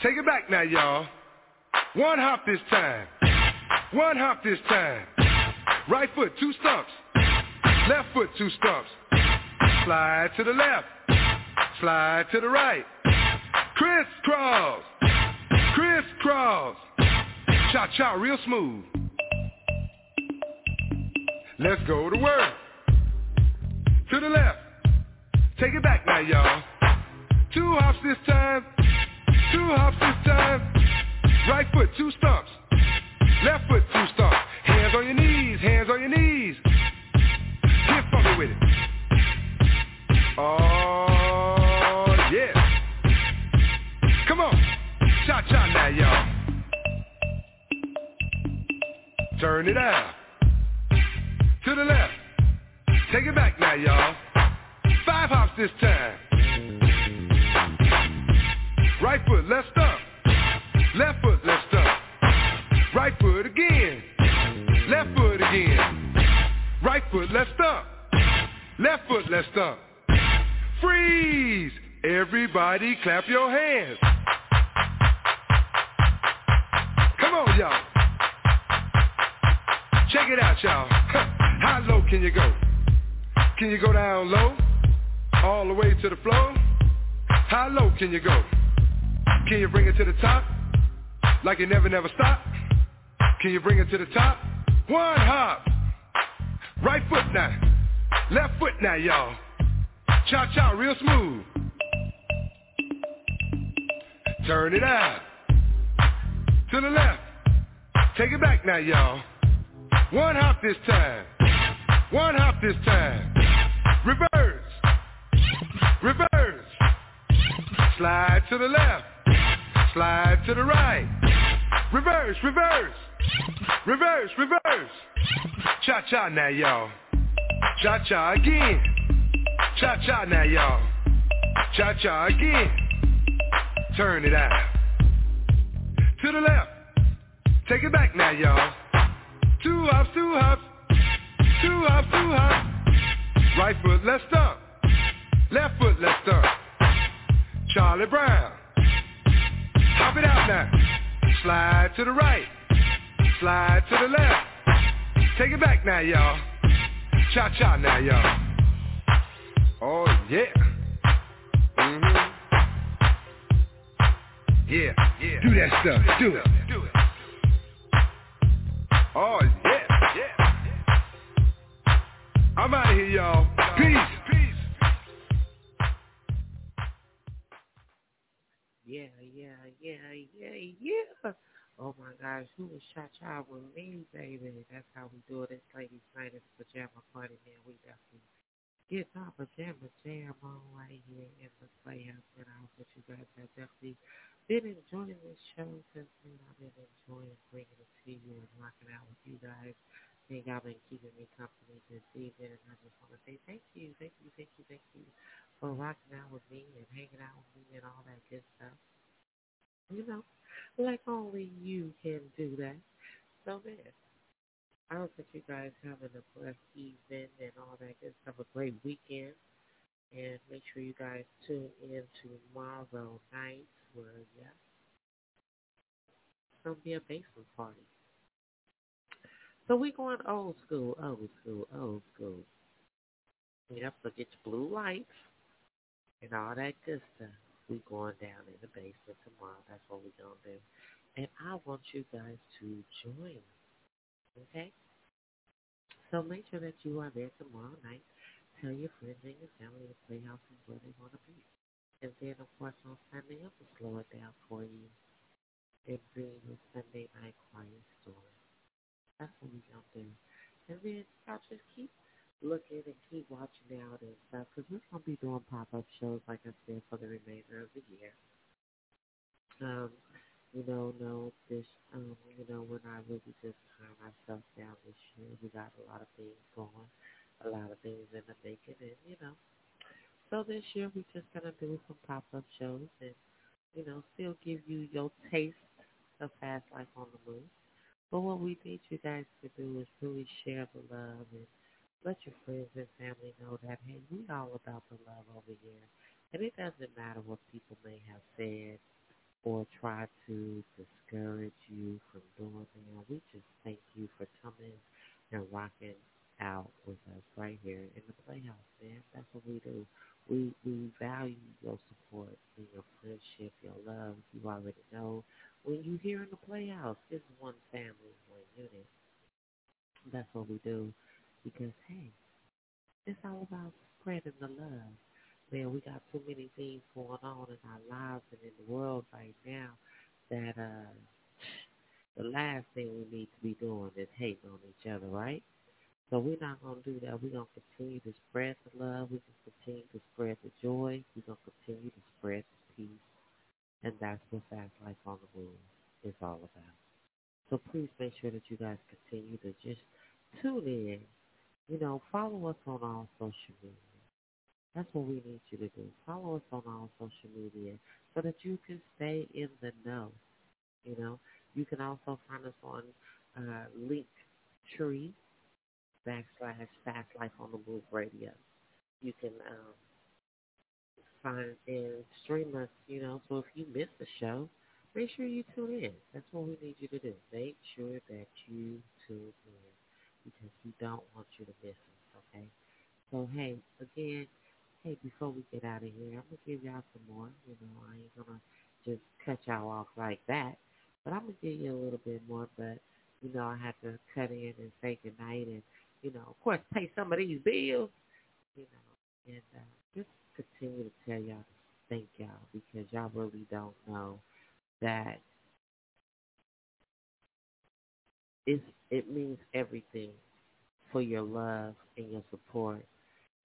Take it back now, y'all. One hop this time. One hop this time. Right foot, two stumps. Left foot, two stumps. Slide to the left. Slide to the right. Crisscross. Crisscross. Cha-cha, real smooth. Let's go to work. To the left. Take it back now, y'all. Two hops this time. Two hops this time. Right foot, two stumps. Left foot, two stumps. Hands on your knees, hands on your knees. Get funky with it. Oh, yeah. Come on. Cha-cha now, y'all. Turn it out. To the left. Take it back now, y'all. Five hops this time. Right foot, left stump. Left foot. Right foot again. Left foot again. Right foot, left stomp. Left foot, left stomp. Freeze! Everybody clap your hands. Come on, y'all. Check it out, y'all. How low can you go? Can you go down low? All the way to the floor? How low can you go? Can you bring it to the top? Like you never, never stop? Can you bring it to the top? One hop. Right foot now. Left foot now, y'all. Cha-cha, real smooth. Turn it out. To the left. Take it back now, y'all. One hop this time. One hop this time. Reverse. Reverse. Slide to the left. Slide to the right. Reverse, reverse. Reverse, reverse. Cha-cha now, y'all. Cha-cha again. Cha-cha now, y'all. Cha-cha again. Turn it out. To the left. Take it back now, y'all. Two hops, two hops. Two hops, two hops. Right foot, left stomp. Left foot, left stomp. Charlie Brown. Hop it out now. Slide to the right. Slide to the left. Take it back now, y'all. Cha-cha now, y'all. Oh, yeah. Mm-hmm. Yeah, yeah. Do that stuff. Do it. Do it. Oh, yeah, yeah. I'm out of here, y'all. Peace. Yeah, yeah, yeah, yeah, yeah. Oh my gosh, who was shot child with me, baby? That's how we do it. It's ladies' night at the pajama party, man. We definitely get our pajama jam on right here in the playhouse. And I hope that you guys have definitely been enjoying this show because man, I've been enjoying bringing it to you and rocking out with you guys. And y'all been keeping me company this evening, and I just want to say thank you, thank you, thank you, thank you for rocking out with me and hanging out with me and all that good stuff. You know, like only you can do that. So man, I hope that you guys having a blessed evening and all that good stuff, a great weekend. And make sure you guys tune in tomorrow night where, yeah, it's going to be a basement party. So we going old school, old school, old school. Yep, so get your blue lights and all that good stuff. We going down in the basement tomorrow. That's what we gonna do. And I want you guys to join. Okay? So make sure that you are there tomorrow night. Tell your friends and your family the playhouse is where they want to be. And then, of course, on Sunday, going to slow it down for you and bring you Sunday night quiet story. That's what we're going to do. And then y'all just keep looking and keep watching out and stuff because we're going to be doing pop-up shows, like I said, for the remainder of the year. Um, you know, no, this, um, you know, when I really just calm myself down this year, we got a lot of things going, a lot of things in the making, and, you know, so this year we're just going to do some pop-up shows and, you know, still give you your taste of Fast Life on the Move. But what we need you guys to do is really share the love and let your friends and family know that, hey, we all about the love over here. And it doesn't matter what people may have said or try to discourage you from doing that. We just thank you for coming and rocking out with us right here in the Playhouse, man. That's what we do. We we value your support and your friendship, your love. You already know. When you here in the Playhouse, it's one family, one unit. That's what we do. Because hey, it's all about spreading the love. Man, we got too many things going on in our lives and in the world right now that uh the last thing we need to be doing is hating on each other, right? So we're not to do that. We're to continue to spread the love. We're to continue to spread the joy. We're to continue to spread the peace. And that's what Fast Life on the Move is all about. So please make sure that you guys continue to just tune in. You know, follow us on all social media. That's what we need you to do. Follow us on all social media so that you can stay in the know. You know, you can also find us on uh, Linktree backslash Fast Life on the Move Radio. You can um, find and stream us. You know, so if you miss the show, make sure you tune in. That's what we need you to do. Make sure that you tune in because we don't want you to miss us. Okay. So hey, again, hey, before we get out of here, I'm gonna give y'all some more. You know, I ain't gonna just cut y'all off like that, but I'm gonna give you a little bit more. But you know, I have to cut in and say goodnight, and you know, of course, pay some of these bills. You know, and uh, just continue to tell y'all to thank y'all because y'all really don't know that it's, it means everything for your love and your support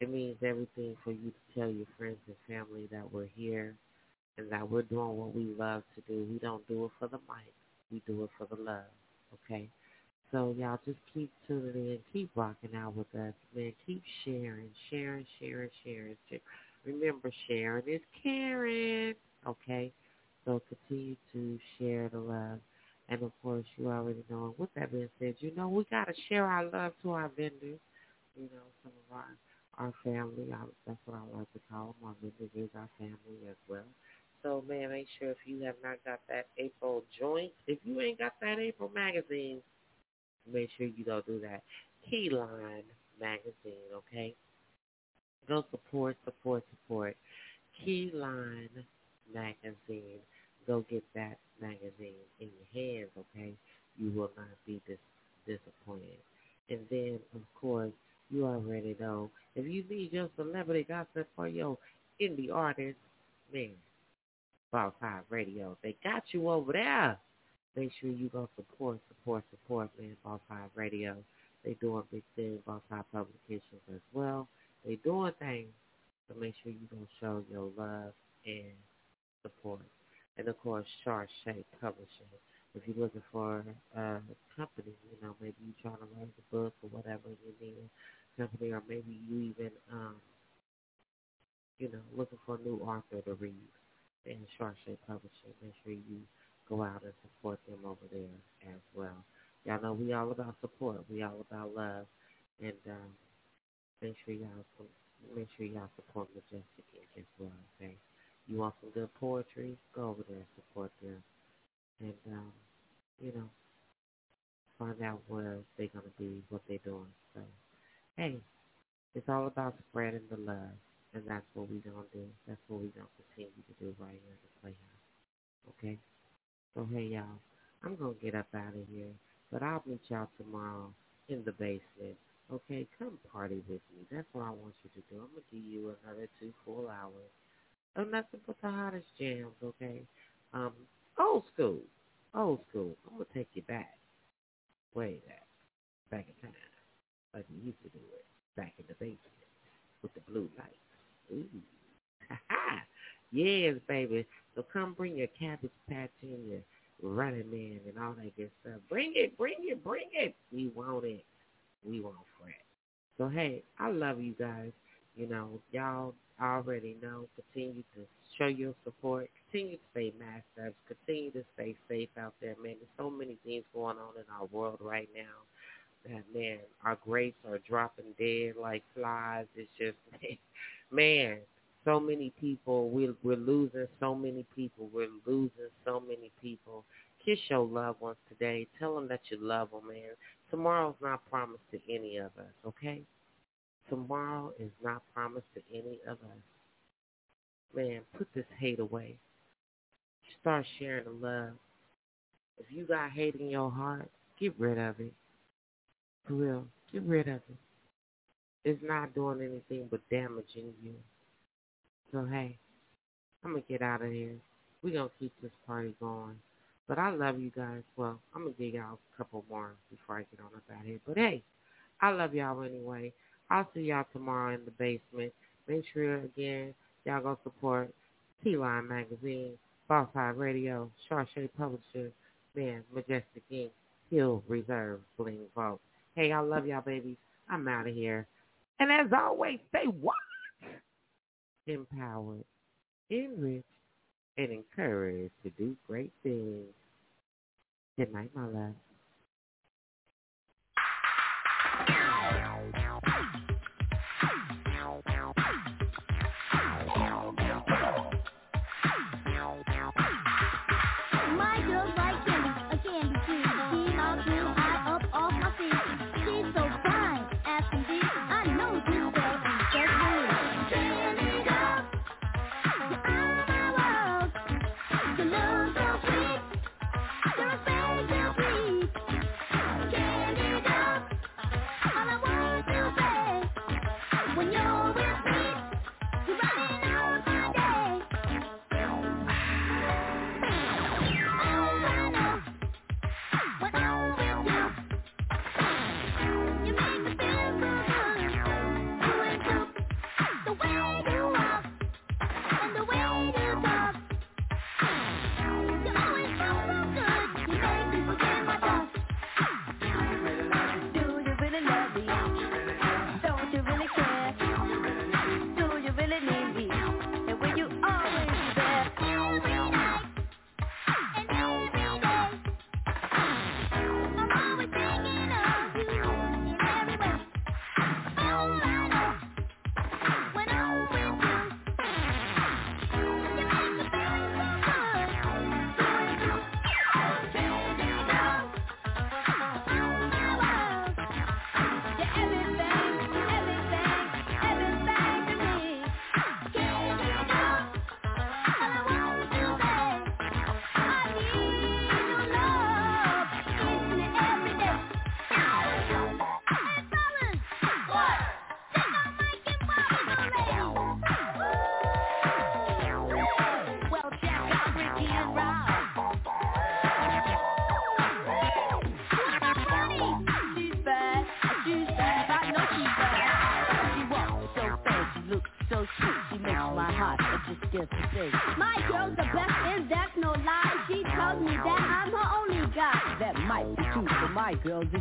it means everything for you to tell your friends and family that we're here and that we're doing what we love to do. We don't do it for the mic. We do it for the love. Okay? So y'all just keep tuning in, keep rocking out with us, man. Keep sharing, sharing, sharing, sharing. Remember, sharing is caring. Okay? So continue to share the love. And of course, you already know. With that being said, you know we gotta share our love to our vendors. You know, some of our our family. I, that's what I like to call them. Our vendors is our family as well. So, man, make sure if you have not got that April joint, if you ain't got that April magazine, make sure you go do that. Keyline magazine, okay? Go support, support, support. Keyline magazine. Go get that magazine in your hands, okay? You will not be dis- disappointed. And then, of course, you already know. If you need your celebrity gossip for your indie artist, man, Boss High Radio, they got you over there. Make sure you go support, support, support, man, Boss High Radio. They doing big things, Boss High Publications as well. They doing things. So make sure you go show your love and support. And of course, Sharp Shape Publishing. If you're looking for a company, you know, maybe you're trying to write a book or whatever you need a company, or maybe you even, um, you know, looking for a new author to read. And Sharp Shape Publishing, make sure you go out and support them over there as well. Y'all know we all about support. We all about love, and um, make sure y'all make sure y'all support Majestic Ink as well. Okay, you want some good poetry? Go over there and support them, and um, you know, find out where they're gonna be, what they're doing. So hey, it's all about spreading the love, and that's what we're going to do. That's what we're going to continue to do right here in the Playhouse. Okay? So, hey, y'all, I'm going to get up out of here, but I'll meet y'all tomorrow in the basement. Okay? Come party with me. That's what I want you to do. I'm going to give you another two full hours of nothing but the hottest jams, okay? Um, old school. Old school. I'm to take you back. Way back. Back in time like we used to do it back in the basement with the blue lights. Ooh. Ha Yes, baby. So come bring your cabbage patch and your running man and all that good stuff. Bring it, bring it, bring it. We want it. We won't fret. So hey, I love you guys. You know, y'all already know. Continue to show your support. Continue to stay masked up. Continue to stay safe out there, man. There's so many things going on in our world right now that man, our grapes are dropping dead like flies. It's just man, so many people. We're we're losing so many people. We're losing so many people. Kiss your loved ones today. Tell them that you love them, man. Tomorrow's not promised to any of us. Okay. Tomorrow is not promised to any of us. Man, put this hate away. Start sharing the love. If you got hate in your heart, get rid of it. For real. Get rid of it. It's not doing anything but damaging you. So hey, I'm gonna get out of here. We're gonna keep this party going. But I love you guys. Well, I'm gonna give y'all a couple more before I get on up out here. But hey, I love y'all anyway. I'll see y'all tomorrow in the basement. Make sure again, y'all go support Keyline Magazine, Boss High Radio, Sharp Publishers, man, Majestic Ink. Hill Reserve Bling Vault. Hey, I love y'all, babies. I'm out of here. And as always, stay what? Empowered, enriched, and encouraged to do great things. Good night, my love. build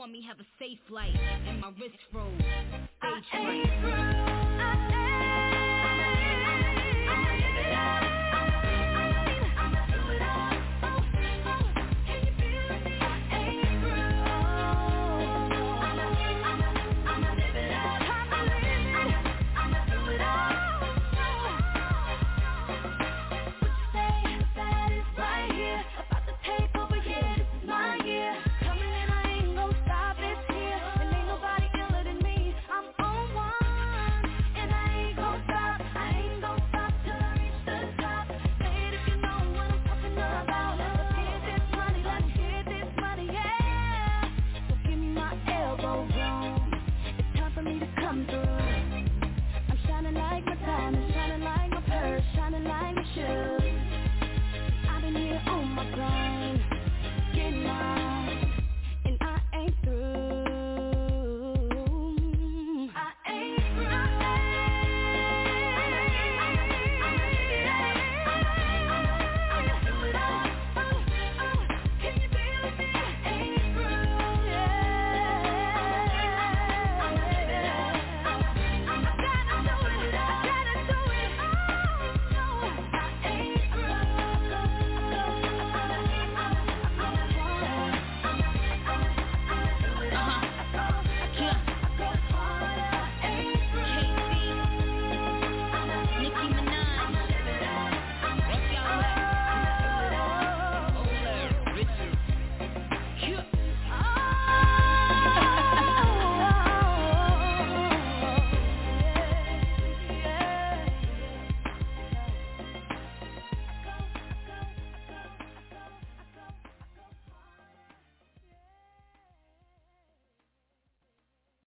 Want me have a safe flight and my wrist froze.